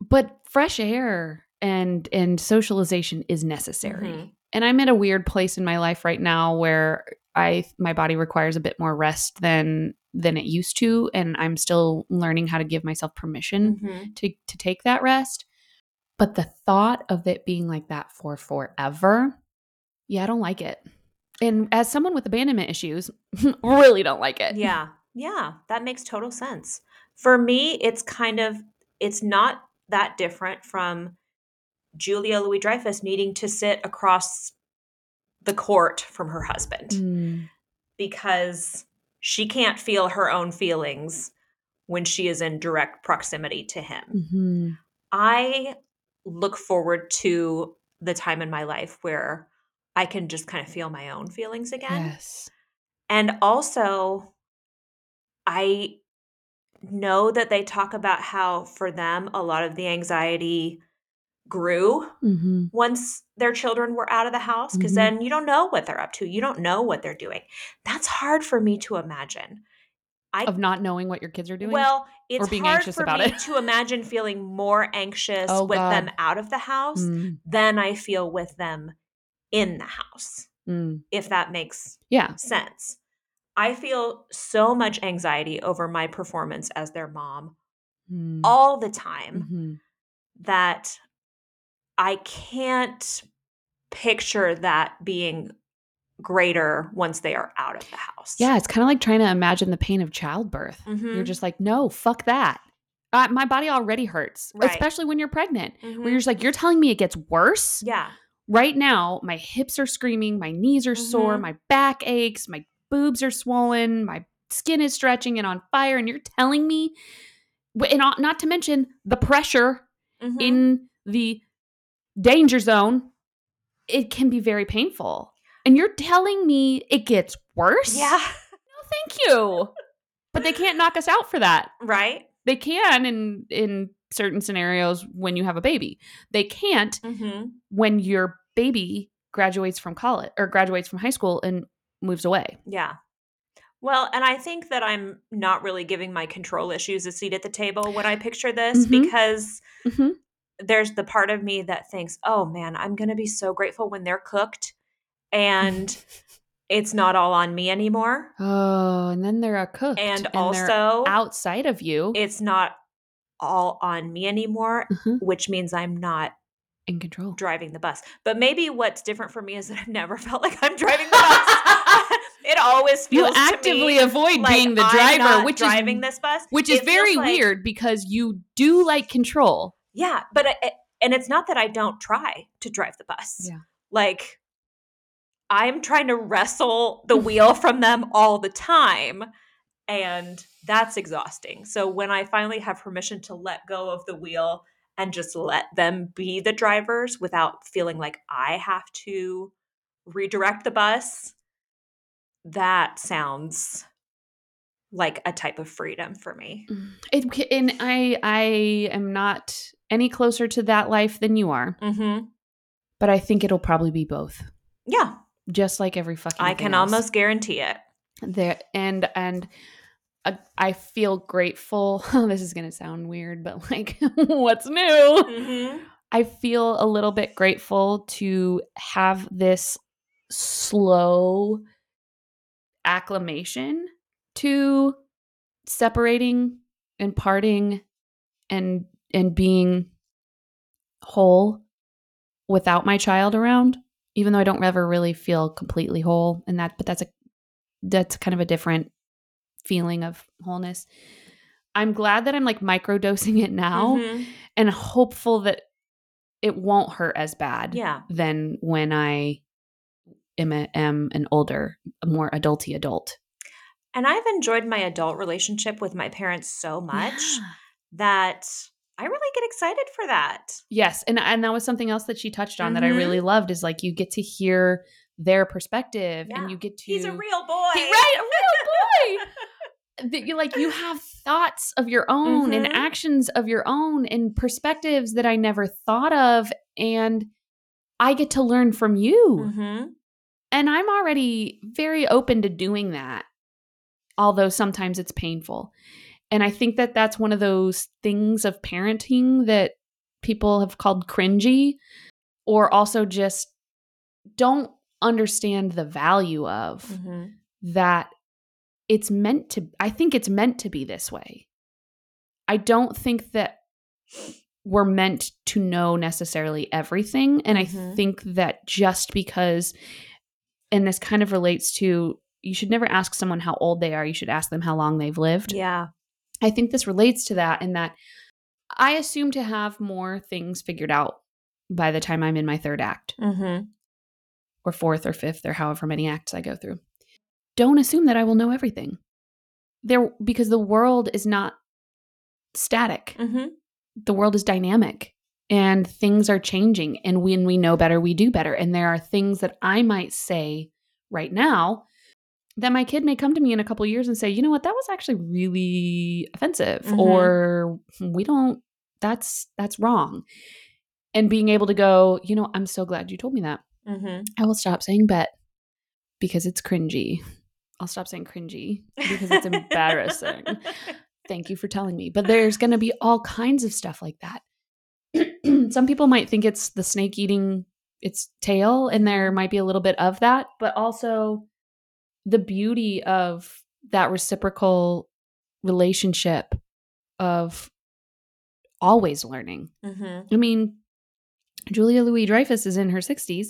But fresh air and and socialization is necessary. Mhm. And I'm at a weird place in my life right now where I my body requires a bit more rest than than it used to and I'm still learning how to give myself permission Mhm. to to take that rest. But the thought of it being like that for forever, yeah, I don't like it. And as someone with abandonment issues, [LAUGHS] really don't like it. Yeah. Yeah. That makes total sense. For me, it's kind of it's not that different from Julia Louis Dreyfus needing to sit across the court from her husband Mm, because she can't feel her own feelings when she is in direct proximity to him. mhm. I look forward to the time in my life where I can just kind of feel my own feelings again. Yes. And also, I know that they talk about how for them, a lot of the anxiety grew hmm once their children were out of the house because Mhm. then you don't know what they're up to. You don't know what they're doing. That's hard for me to imagine. I Of not knowing what your kids are doing. well, it's being hard anxious for about me it. to imagine feeling more anxious Oh, with them out of the house Mm, than I feel with them in the house, mm. if that makes yeah. sense. I feel so much anxiety over my performance as their mom Mm, all the time mhm. that I can't picture that being greater once they are out of the house. Yeah, it's kind of like trying to imagine the pain of childbirth. You're Mhm. just like, no, fuck that. Uh, my body already hurts, Right. especially when you're pregnant. Mhm. Where you're just like, you're telling me it gets worse. yeah. Right now, my hips are screaming, my knees are sore, Mhm. my back aches, my boobs are swollen, my skin is stretching and on fire, and you're telling me, and not not to mention the pressure Mhm. in the danger zone, it can be very painful. And you're telling me it gets worse? yeah. [LAUGHS] No, thank you. but they can't knock us out for that. right? They can in in certain scenarios when you have a baby. They can't Mm-hmm. when your baby graduates from college or graduates from high school and moves away. Yeah. Well, and I think that I'm not really giving my control issues a seat at the table when I picture this Mhm. because Mhm. there's the part of me that thinks, oh man, I'm going to be so grateful when they're cooked and [LAUGHS] it's not all on me anymore. Oh, and then they're cooked. And, they're also, outside of you it's not all on me anymore, Mhm. which means I'm not in control. driving the bus. But maybe what's different for me is that I've never [LAUGHS] felt like I'm driving the bus. [LAUGHS] it always You feels to actively avoid like being the I'm driver, which driving is driving this bus, which is It very like- weird because you do like control. Yeah, but I, and it's not that I don't try to drive the bus. Yeah. Like I'm trying to wrestle the wheel [LAUGHS] from them all the time and that's exhausting. So when I finally have permission to let go of the wheel and just let them be the drivers without feeling like I have to redirect the bus, that sounds like a type of freedom for me. It, and I I am not any closer to that life than you are, Mhm. but I think it'll probably be both. Yeah, Just like every fucking I can else. almost guarantee it. there and and I feel grateful. [LAUGHS] this is going to sound weird, but like [LAUGHS] what's new? Mhm. I feel a little bit grateful to have this slow acclimation to separating and parting and and being whole without my child around even though I don't ever really feel completely whole and that but that's a that's kind of a different feeling of wholeness. I'm glad that I'm like microdosing it now Mhm. and hopeful that it won't hurt as bad Yeah. than when I am, a, am an older, a more adulty adult. And I've enjoyed my adult relationship with my parents so much that I really get excited for that. Yes, and and that was something else that she touched on that I Mhm. really loved is like you get to hear their perspective Yeah. and you get to He's a real boy. He- right, a real boy. [LAUGHS] that you like you have thoughts of your own and Mhm. actions of your own and perspectives that I never thought of and I get to learn from you. Mhm. And I'm already very open to doing that, although sometimes it's painful. And I think that that's one of those things of parenting that people have called cringy, or also just don't understand the value of Mm-hmm. that it's meant to I think it's meant to be this way. I don't think that we're meant to know necessarily everything and I Mhm. think that just because and this kind of relates to you should never ask someone how old they are, you should ask them how long they've lived. Yeah. I think this relates to that in that I assume to have more things figured out by the time I'm in my third act Mm-hmm. or fourth or fifth or however many acts I go through. Don't assume that I will know everything. There because the world is not static. Mm-hmm. The world is dynamic and things are changing and when we know better we do better and there are things that I might say right now that my kid may come to me in a couple years and say, "You know what? That was actually really offensive Mhm. or we don't that's that's wrong." And being able to go, "You know, I'm so glad you told me that." Mm-hmm. I will stop saying bet because it's cringy. I'll stop saying cringy because it's embarrassing. Thank you for telling me. But there's going to be all kinds of stuff like that. [CLEARS THROAT] Some people might think it's the snake eating its tail, and there might be a little bit of that, but also the beauty of that reciprocal relationship of always learning. mm-hmm. I mean, Julia Louis Dreyfus is in her 60s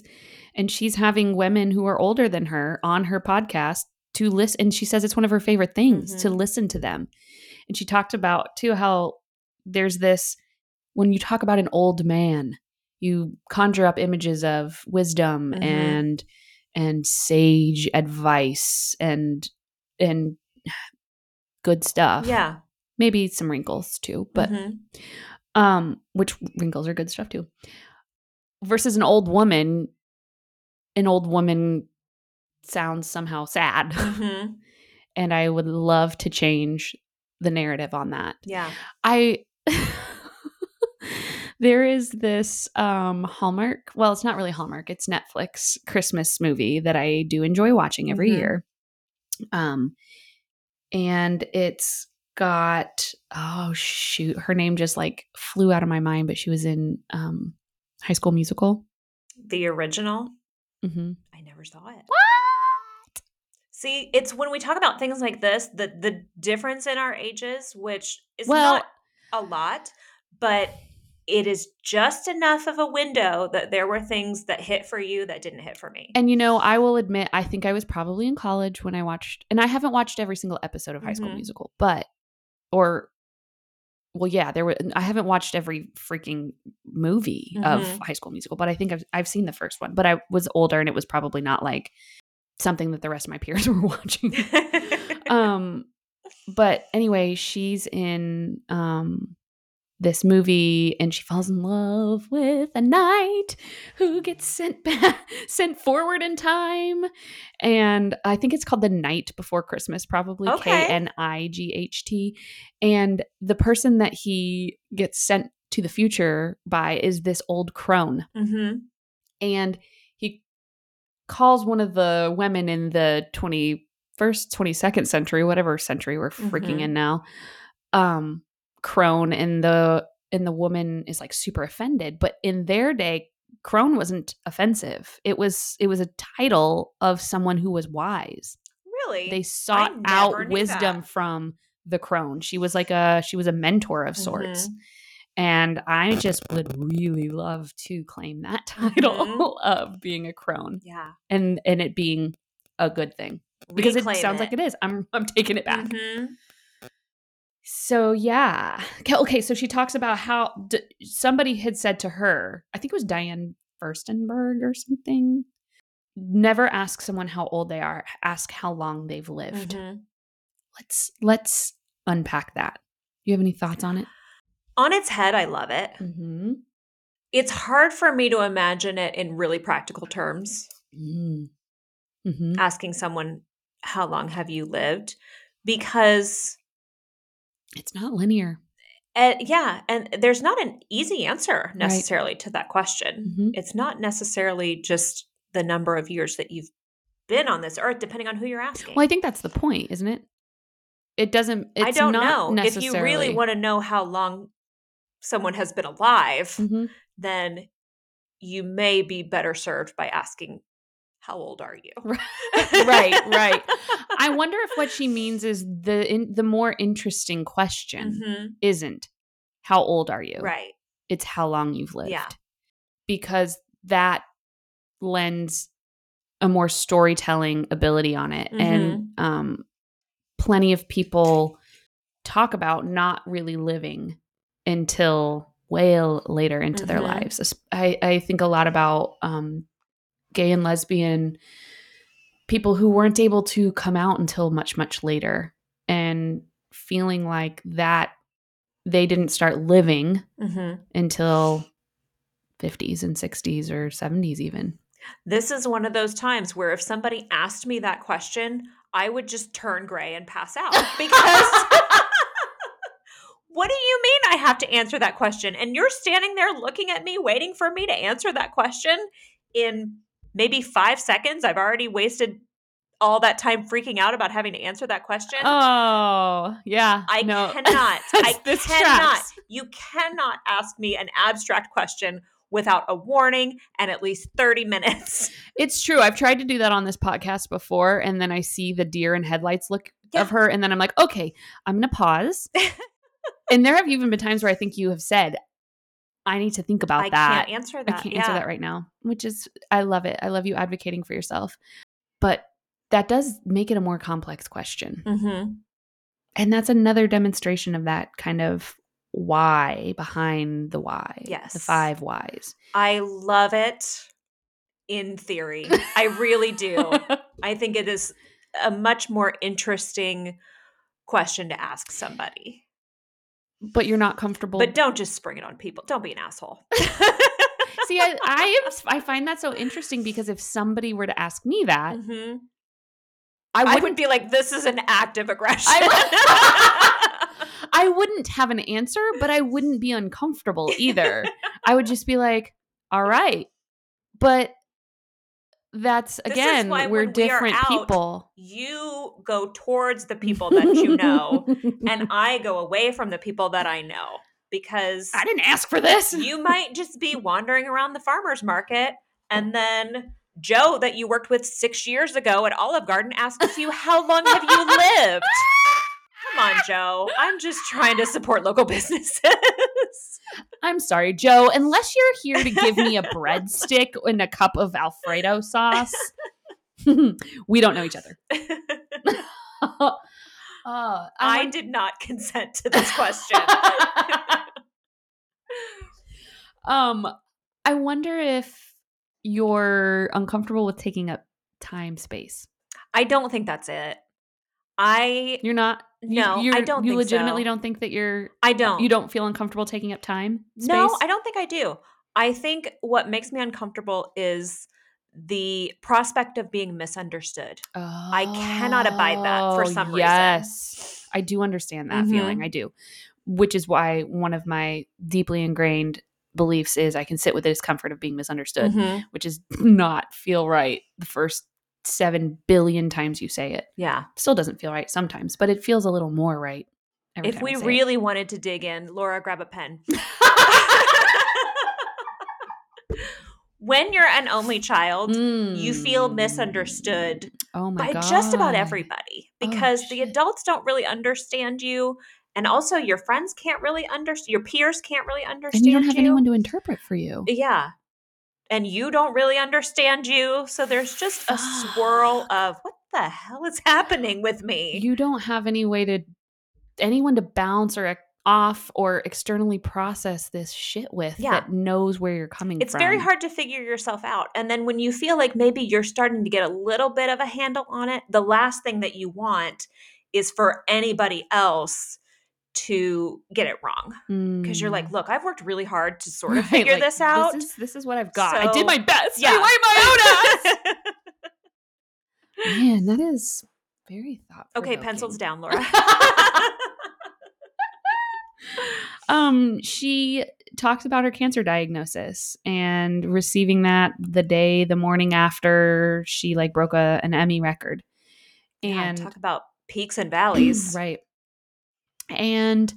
and she's having women who are older than her on her podcast to listen. And she says it's one of her favorite things to Mhm. listen to them. And she talked about, too, how there's this when you talk about an old man, you conjure up images of wisdom Mhm. and and sage advice and and good stuff. Yeah. Maybe some wrinkles too, but Mhm. um which wrinkles are good stuff too versus an old woman an old woman sounds somehow sad Mhm. [LAUGHS] and i would love to change the narrative on that yeah. i [LAUGHS] there is this um hallmark well it's not really hallmark it's netflix christmas movie that i do enjoy watching every Mhm. year um and it's got oh shoot her name just like flew out of my mind but she was in um high school musical The original. hmm I never saw it. what See, it's when we talk about things like this, the the difference in our ages, which is Well- not a lot, but it is just enough of a window that there were things that hit for you that didn't hit for me. and you know i will admit i think i was probably in college when i watched and i haven't watched every single episode of high school Mhm. musical but or well yeah there were i haven't watched every freaking movie of Mhm. high school musical but i think I've, I've seen the first one but i was older and it was probably not like something that the rest of my [LAUGHS] peers were watching. [LAUGHS] Um but anyway she's in um this movie and she falls in love with a knight who gets sent [LAUGHS] back sent forward in time. And i think it's called the night before christmas probably k-n-i-g-h-t and the person that he gets sent to the future by is this old crone. Hmm and calls one of the women in the 21st 22nd century whatever century we're freaking Mhm. in now um crone and the and the woman is like super offended but in their day crone wasn't offensive it was it was a title of someone who was wise Really? they sought out wisdom that. from the crone she was like a she was a mentor of sorts Mhm. And I just would really love to claim that [LAUGHS] title Mhm. of being a crone yeah. and and it being a good thing because Reclaim it sounds like it is. I'm I'm taking it back. Mhm. So yeah. Okay, so she talks about how d- somebody had said to her, I think it was Diane Furstenberg or something, never ask someone how old they are, ask how long they've lived. Mhm. Let's let's unpack that. You have any thoughts on it? On its head, I love it. Mm-hmm. It's hard for me to imagine it in really practical terms. Mm-hmm. asking someone how long have you lived because It's not linear. uh, yeah and there's not an easy answer necessarily to that question Mhm. it's not necessarily just the number of years that you've been on this earth, depending on who you're asking. Well, I think that's the point, isn't it? It doesn't. It's I don't know. If you really want to know how long someone has been alive, Mhm. then you may be better served by asking, How old are you? [LAUGHS] right, right. I wonder if what she means is the in, the more interesting question Mhm. isn't how old are you? Right. It's how long you've lived. Yeah. Because that lends a more storytelling ability on it. And Mm-hmm. um plenty of people talk about not really living until way later into their Mhm. lives. I, I think a lot about um, gay and lesbian people who weren't able to come out until much, much later and feeling like that they didn't start living Mhm. until 50s and 60s or 70s even. This is one of those times where if somebody asked me that question, I would just turn gray and pass out [LAUGHS] because what do you mean I have to answer that question? And you're standing there looking at me, waiting for me to answer that question in maybe five seconds. I've already wasted all that time freaking out about having to answer that question. Oh, yeah. I no. cannot. [LAUGHS] I cannot. You cannot ask me an abstract question without a warning and at least 30 minutes. [LAUGHS] It's true. I've tried to do that on this podcast before, and then I see the deer and headlights look Yeah. of her, and then I'm like, okay, I'm gonna pause. [LAUGHS] and there have even been times where I think you have said, I need to think about I that. I can't answer that. I can't yeah. answer that right now, which is I love it. I love you advocating for yourself. But that does make it a more complex question. Mm-hmm. And that's another demonstration of that kind of why behind the why. Yes. The five whys. I love it in theory. I really do. [LAUGHS] I think it is a much more interesting question to ask somebody. But you're not comfortable. But don't just spring it on people. Don't be an asshole. [LAUGHS] See, I, I [LAUGHS] am I find that so interesting because if somebody were to ask me that, Mhm. I I wouldn't would be like, this is an act of aggression. [LAUGHS] I wouldn't have an answer, but I wouldn't be uncomfortable either. I would just be like, all right. But that's again, we're when we different out, people. you go towards the people that you know, and [LAUGHS] I go away from the people that I know because I didn't ask for this. you might just be wandering around the farmer's market and then Joe that you worked with six years ago at Olive Garden asks you, How long have you [LAUGHS] lived? Come on, Joe. I'm just trying to support local businesses. [LAUGHS] [LAUGHS] I'm sorry, Joe. Unless you're here to give me a [LAUGHS] breadstick and a cup of Alfredo sauce, [LAUGHS] we don't know each other. uh, I I did not consent to this question. um, I wonder if you're uncomfortable with taking up time space. I don't think that's it. I You're not. you- No, I you're- don't You legitimately so. don't think that you're. I don't. You don't feel uncomfortable taking up time. Space? No, I don't think I do. I think what makes me uncomfortable is the prospect of being misunderstood. I cannot abide that for Oh, some reason. Yes, I do understand that Mhm. feeling. I do, which is why one of my deeply ingrained beliefs is I can sit with the discomfort of being misunderstood, Mhm. which is [LAUGHS] not feel right the first seven billion times you say it. Yeah. Still doesn't feel right sometimes, but it feels a little more right. every If time I we say it. really wanted to dig in, Laura, grab a pen. [LAUGHS] when you're an only child, you feel Mm. misunderstood Oh my by god! just about everybody Oh, because the adults don't really understand you. And also, your friends can't really understand, your peers can't really understand and you don't have anyone to interpret for you. Yeah. And you don't really understand you. So there's just a swirl [SIGHS] of what the hell is happening with me? you don't have any way to anyone to bounce or off or externally process this shit with Yeah. that knows where you're coming it's from. It's very hard to figure yourself out. And then when you feel like maybe you're starting to get a little bit of a handle on it, the last thing that you want is for anybody else to get it wrong. Because you're like, look, I've worked really hard to sort of Mm. Right, figure like, this out. This is, this is what I've got. I did my best. Yeah. I my own ass. [LAUGHS] Man, that is very thoughtful. okay, pencils down, Laura. [LAUGHS] um, she talks about her cancer diagnosis and receiving that the day, the morning after she like broke a, an Emmy record. And talk about peaks and valleys. [CLEARS THROAT] right. And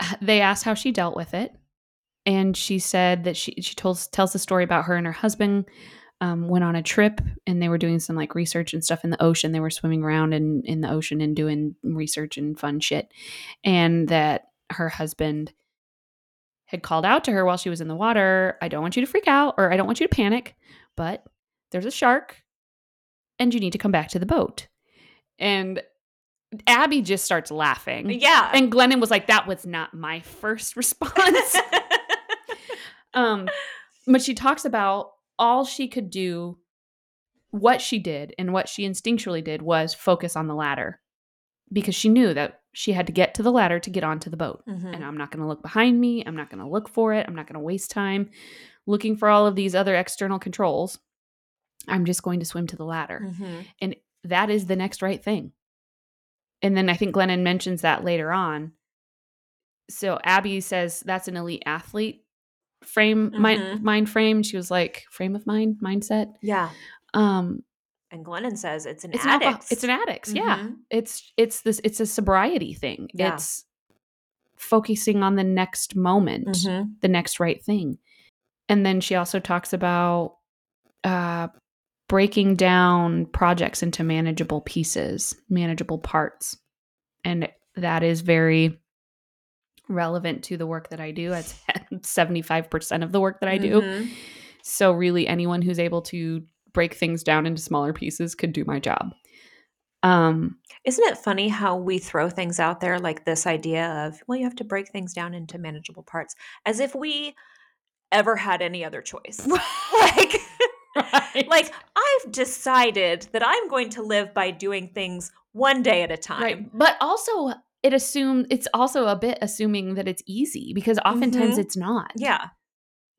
uh, they asked how she dealt with it. And she said that she she tells tells the story about her and her husband um, went on a trip and they were doing some like research and stuff in the ocean. They were swimming around in in the ocean and doing research and fun shit. And that her husband had called out to her while she was in the water, I don't want you to freak out or I don't want you to panic, but there's a shark and you need to come back to the boat. And Abby just starts laughing. Yeah. And Glennon was like, that was not my first [LAUGHS] response. [LAUGHS] um, but she talks about all she could do, what she did, and what she instinctually did was focus on the ladder because she knew that she had to get to the ladder to get onto the boat. Mhm. And I'm not going to look behind me. I'm not going to look for it. I'm not going to waste time looking for all of these other external controls. I'm just going to swim to the ladder Mhm. that is the next right thing. And then I think Glennon mentions that later on. So Abby says that's an elite athlete frame mind, Mhm. mind frame. She was like frame of mind mindset. Yeah. Um, And Glennon says it's an it's an alcohol- addict. it's an addicts. Yeah, Mhm. it's it's this it's a sobriety thing. Yeah. It's focusing on the next moment, Mhm. the next right thing. And then she also talks about uh, breaking down projects into manageable pieces, manageable parts. And that is very relevant to the work that I do. It's [LAUGHS] 75% of the work that I do. Mhm. So, really, anyone who's able to break things down into smaller pieces could do my job. Um, Isn't it funny how we throw things out there like this idea of, well, you have to break things down into manageable parts, as if we ever had any other choice. [LAUGHS] like, [LAUGHS] [LAUGHS] right. like I've decided that I'm going to live by doing things one day at a time. Right. But also it assume it's also a bit assuming that it's easy because oftentimes Mhm. it's not. Yeah.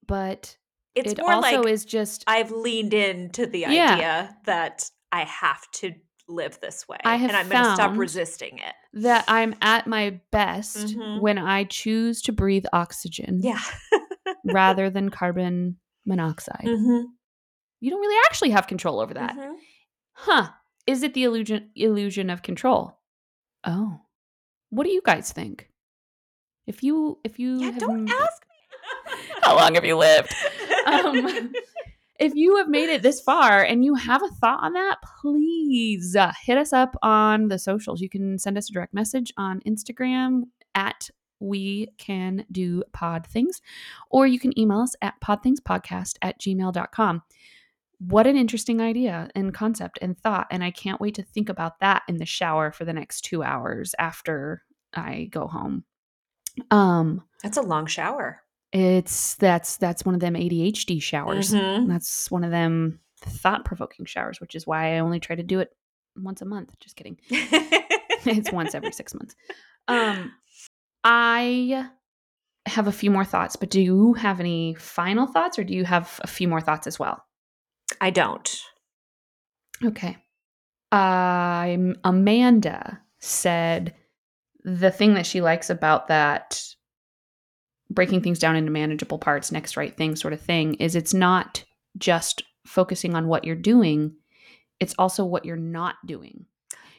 But It's it more also like is just I've leaned into the Yeah. idea that I have to live this way. I have and I'm going to stop resisting it. that I'm at my best Mhm. when I choose to breathe oxygen Yeah. [LAUGHS] rather than carbon monoxide. mm-hmm. You don't really actually have control over that. Mhm. Huh. Is it the illusion illusion of control? Oh. What do you guys think? If you if you Yeah, don't m- ask me [LAUGHS] How long have you lived? Um, [LAUGHS] if you have made it this far and you have a thought on that, please uh, hit us up on the socials. You can send us a direct message on Instagram at we can do pod things, or you can email us at podthingspodcast at gmail.com. What an interesting idea and concept and thought. And I can't wait to think about that in the shower for the next two hours after I go home. Um, That's a long shower. it's that's that's one of them ADHD showers. Mhm. That's one of them thought provoking showers, which is why I only try to do it once a month. Just kidding. [LAUGHS] it's once every six months. Um, I have a few more thoughts, but do you have any final thoughts, or do you have a few more thoughts as well? I don't. Okay. Um, Amanda said the thing that she likes about that breaking things down into manageable parts, next right thing sort of thing, is it's not just focusing on what you're doing, it's also what you're not doing.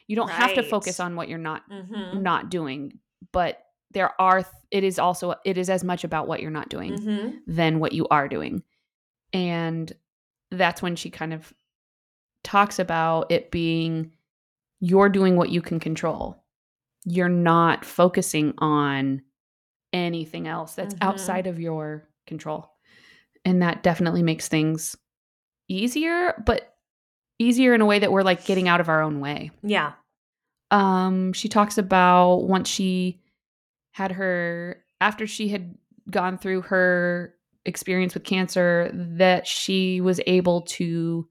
You don't have to focus on what you're not Mm-hmm. not doing, but there are it is also it is as much about what you're not doing Mm-hmm. than what you are doing. And that's when she kind of talks about it being you're doing what you can control. You're not focusing on anything else that's Mhm. outside of your control. And that definitely makes things easier, but easier in a way that we're like getting out of our own way Yeah. um she talks about once she had her after she had gone through her experience with cancer that she was able to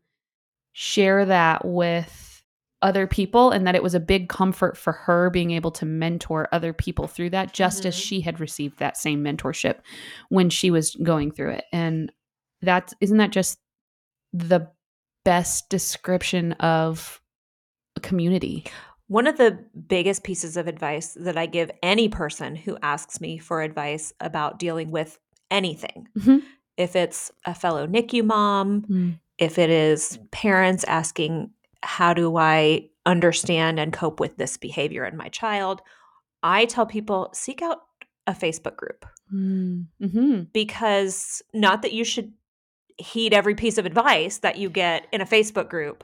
share that with other people and that it was a big comfort for her being able to mentor other people through that just as Mhm. she had received that same mentorship when she was going through it and that's isn't that just the best description of a community One of the biggest pieces of advice that I give any person who asks me for advice about dealing with anything. Mhm. If it's a fellow NICU mom, Mm. if it is parents asking, how do I understand and cope with this behavior in my child? I tell people seek out a Facebook group Mm. Mhm. because not that you should heed every piece of advice that you get in a Facebook group,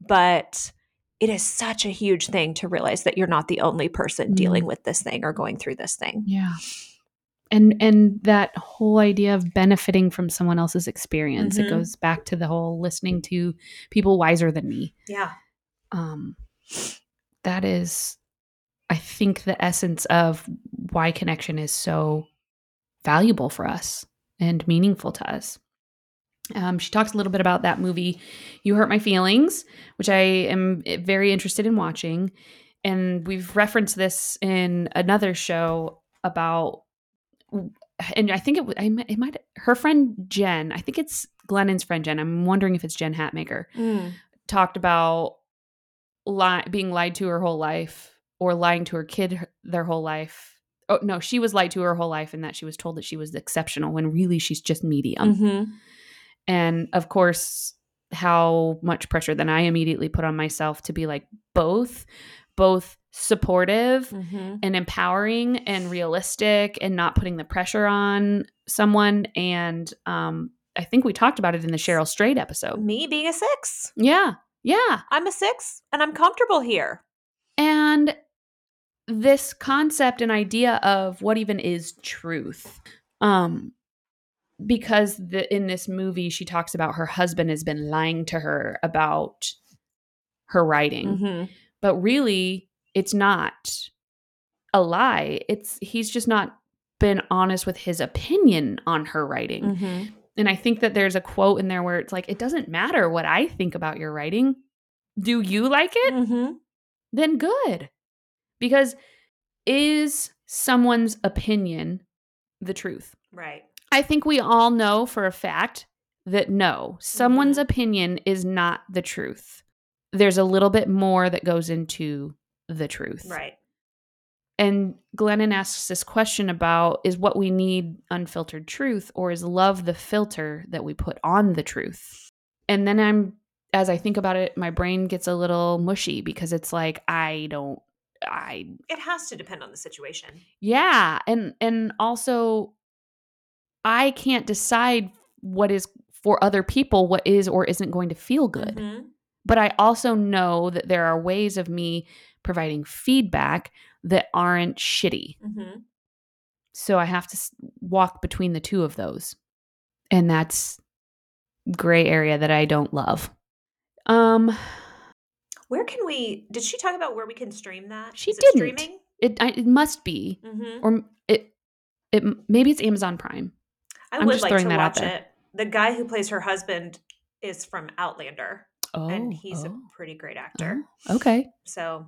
but it is such a huge thing to realize that you're not the only person Mm. dealing with this thing or going through this thing. Yeah. And and that whole idea of benefiting from someone else's experience. Mhm. It goes back to the whole listening to people wiser than me. Yeah. Um that is I think the essence of why connection is so valuable for us and meaningful to us. Um, she talks a little bit about that movie, You Hurt My Feelings, which I am eh, very interested in watching. And we've referenced this in another show about, and I think it, w- I might- it might, her friend Jen, I think it's Glennon's friend Jen. I'm wondering if it's Jen Hatmaker, talked about li- being lied to her whole life or lying to her kid their whole life. Oh, no, she was lied to her whole life and that she was told that she was exceptional when really she's just medium Mhm. and of course how much pressure then i immediately put on myself to be like both both supportive Mhm. and empowering and realistic and not putting the pressure on someone and um i think we talked about it in the Cheryl Strayed episode Me being a six. yeah yeah I'm a six and I'm comfortable here. and this concept and idea of what even is truth um because the in this movie she talks about her husband has been lying to her about her writing Mhm. But really it's not a lie it's he's just not been honest with his opinion on her writing Mhm. and i think that there's a quote in there where it's like it doesn't matter what i think about your writing do you like it Mhm. then good. Because is someone's opinion the truth? Right. I think we all know for a fact that no, someone's Mhm. opinion is not the truth. There's a little bit more that goes into the truth. Right. And Glennon asks this question about is what we need unfiltered truth or is love the filter that we put on the truth? And then I'm as I think about it, my brain gets a little mushy because it's like I don't I It has to depend on the situation. yeah, and and also I can't decide what is for other people what is or isn't going to feel good. Mhm. But I also know that there are ways of me providing feedback that aren't shitty. Mhm. So I have to walk between the two of those. And that's gray area that I don't love. Um Where can we? Did she talk about where we can stream that? She Is didn't. streaming. it I, it must be Mm-hmm. or it it maybe it's Amazon Prime. I I'm would just like throwing to that out watch there. it. The guy who plays her husband is from Outlander, Oh. and he's oh, a pretty great actor. oh, okay. So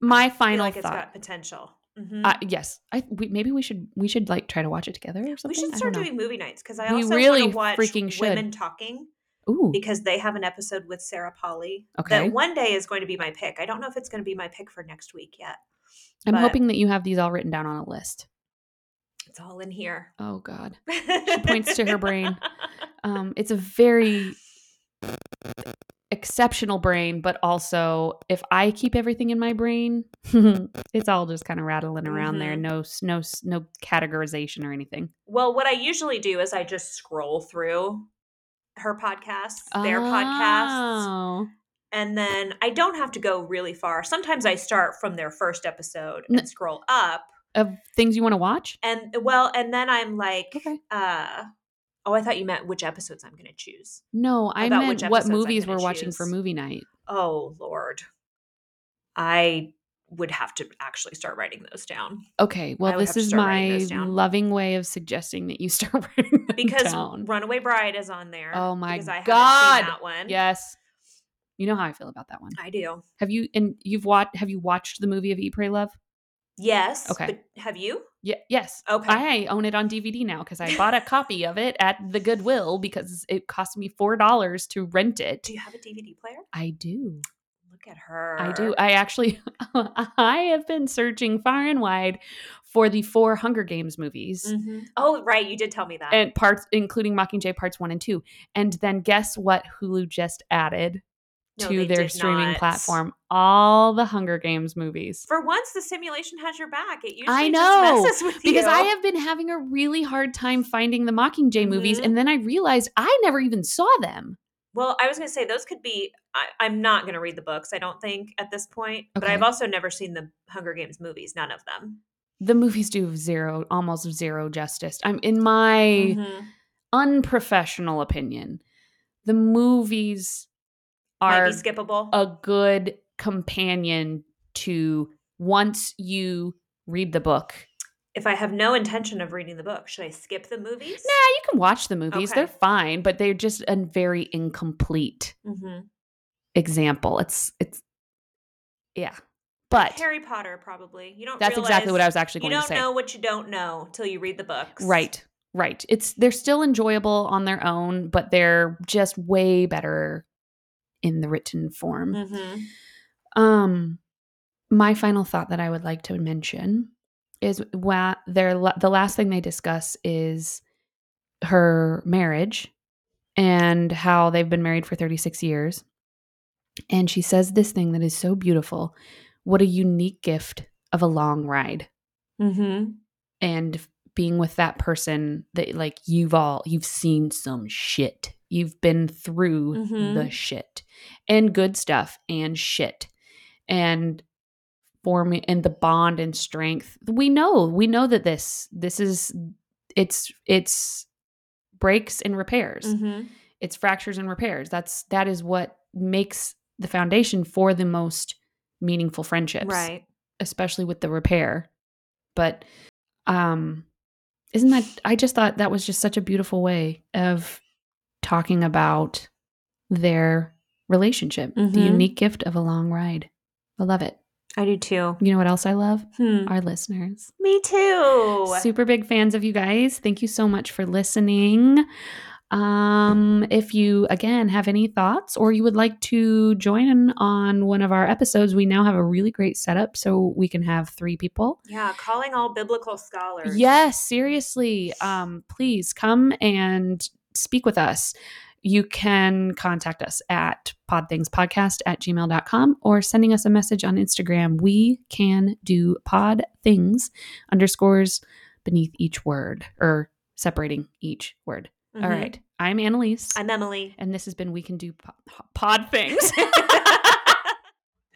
My final like it's thought. got potential. Mhm. Uh, yes, I we, maybe we should we should like try to watch it together or something. we should start doing movie nights because I We also really want to watch freaking should. Women Talking Ooh, because they have an episode with Sarah Polley Okay. that one day is going to be my pick. I don't know if it's going to be my pick for next week yet. I'm but- hoping that you have these all written down on a list. It's all in here. Oh God, she points to her brain. [LAUGHS] um, it's a very exceptional brain, but also if I keep everything in my brain, [LAUGHS] it's all just kind of rattling around there. Mhm. No, no, no categorization or anything. Well, what I usually do is I just scroll through her podcasts, their podcasts, Oh. and then I don't have to go really far. Sometimes I start from their first episode and N- scroll up. of things you want to watch. And well, and then I'm like, Okay. uh oh, I thought you meant which episodes I'm going to choose. No, I About meant what movies we're watching for movie night. Oh Lord, I would have to actually start writing those down Okay, well, this is my loving way of suggesting that you [LAUGHS] start writing because down. Runaway Bride is on there. Oh my because I God. that one. Yes, you know how I feel about that one. I do. Have you and you've watched? Have you watched the movie of Eat, Pray, Love? Yes. Okay. But have you? Yeah, yes. Okay. I own it on DVD now because I bought a [LAUGHS] copy of it at the Goodwill because it cost me four dollars to rent it. Do you have a DVD player? I do. Look at her. I do. I actually, [LAUGHS] I have been searching far and wide for the four Hunger Games movies Mhm. Oh, right. You did tell me that. and parts, including Mockingjay parts one and two. And then guess what? Hulu just added No, to their streaming not. platform all the Hunger Games movies. For once, the simulation has your back. It usually I know, messes with Because you. I have been having a really hard time finding the Mockingjay movies, Mhm. and then I realized I never even saw them. Well, I was going to say those could be. I, I'm not going to read the books. I don't think at this point. But I've also never seen the Hunger Games movies. None of them. The movies do zero, almost zero justice. I'm in my Mhm. unprofessional opinion. The movies are be skippable. a good companion to once you read the book. if I have no intention of reading the book, should I skip the movies? Nah, you can watch the movies. Okay. They're fine, but they're just a very incomplete hmm example. It's it's yeah. But Harry Potter, probably. You don't. that's exactly what I was actually going to say. You don't know what you don't know till you read the books. Right. Right. It's they're still enjoyable on their own, but they're just way better in the written form. hmm Um my final thought that I would like to mention is what their la- the last thing they discuss is her marriage and how they've been married for 36 years. And she says this thing that is so beautiful. What a unique gift of a long ride. Mm-hmm. and being with that person that like you've all you've seen some shit you've been through Mhm. the shit and good stuff and shit and forming and the bond and strength we know we know that this this is it's it's breaks and repairs hmm it's fractures and repairs that's that is what makes the foundation for the most meaningful friendships Right. especially with the repair. But um isn't that I just thought that was just such a beautiful way of talking about their relationship, the Mhm. unique gift of a long ride. I love it. I do too. You know what else I love? Hmm. Our listeners. Me too. Super big fans of you guys. Thank you so much for listening. Um, if you again have any thoughts or you would like to join in on one of our episodes, we now have a really great setup so we can have three people. Yeah, calling all biblical scholars. Yes, seriously. Um, please come and speak with us. You can contact us at podthingspodcast at gmail.com or sending us a message on Instagram. We can do pod things underscores beneath each word or separating each word. All Mhm. right. I'm Annalyse. I'm Emily. and this has been We Can Do Po- Pod Things. [LAUGHS] [LAUGHS]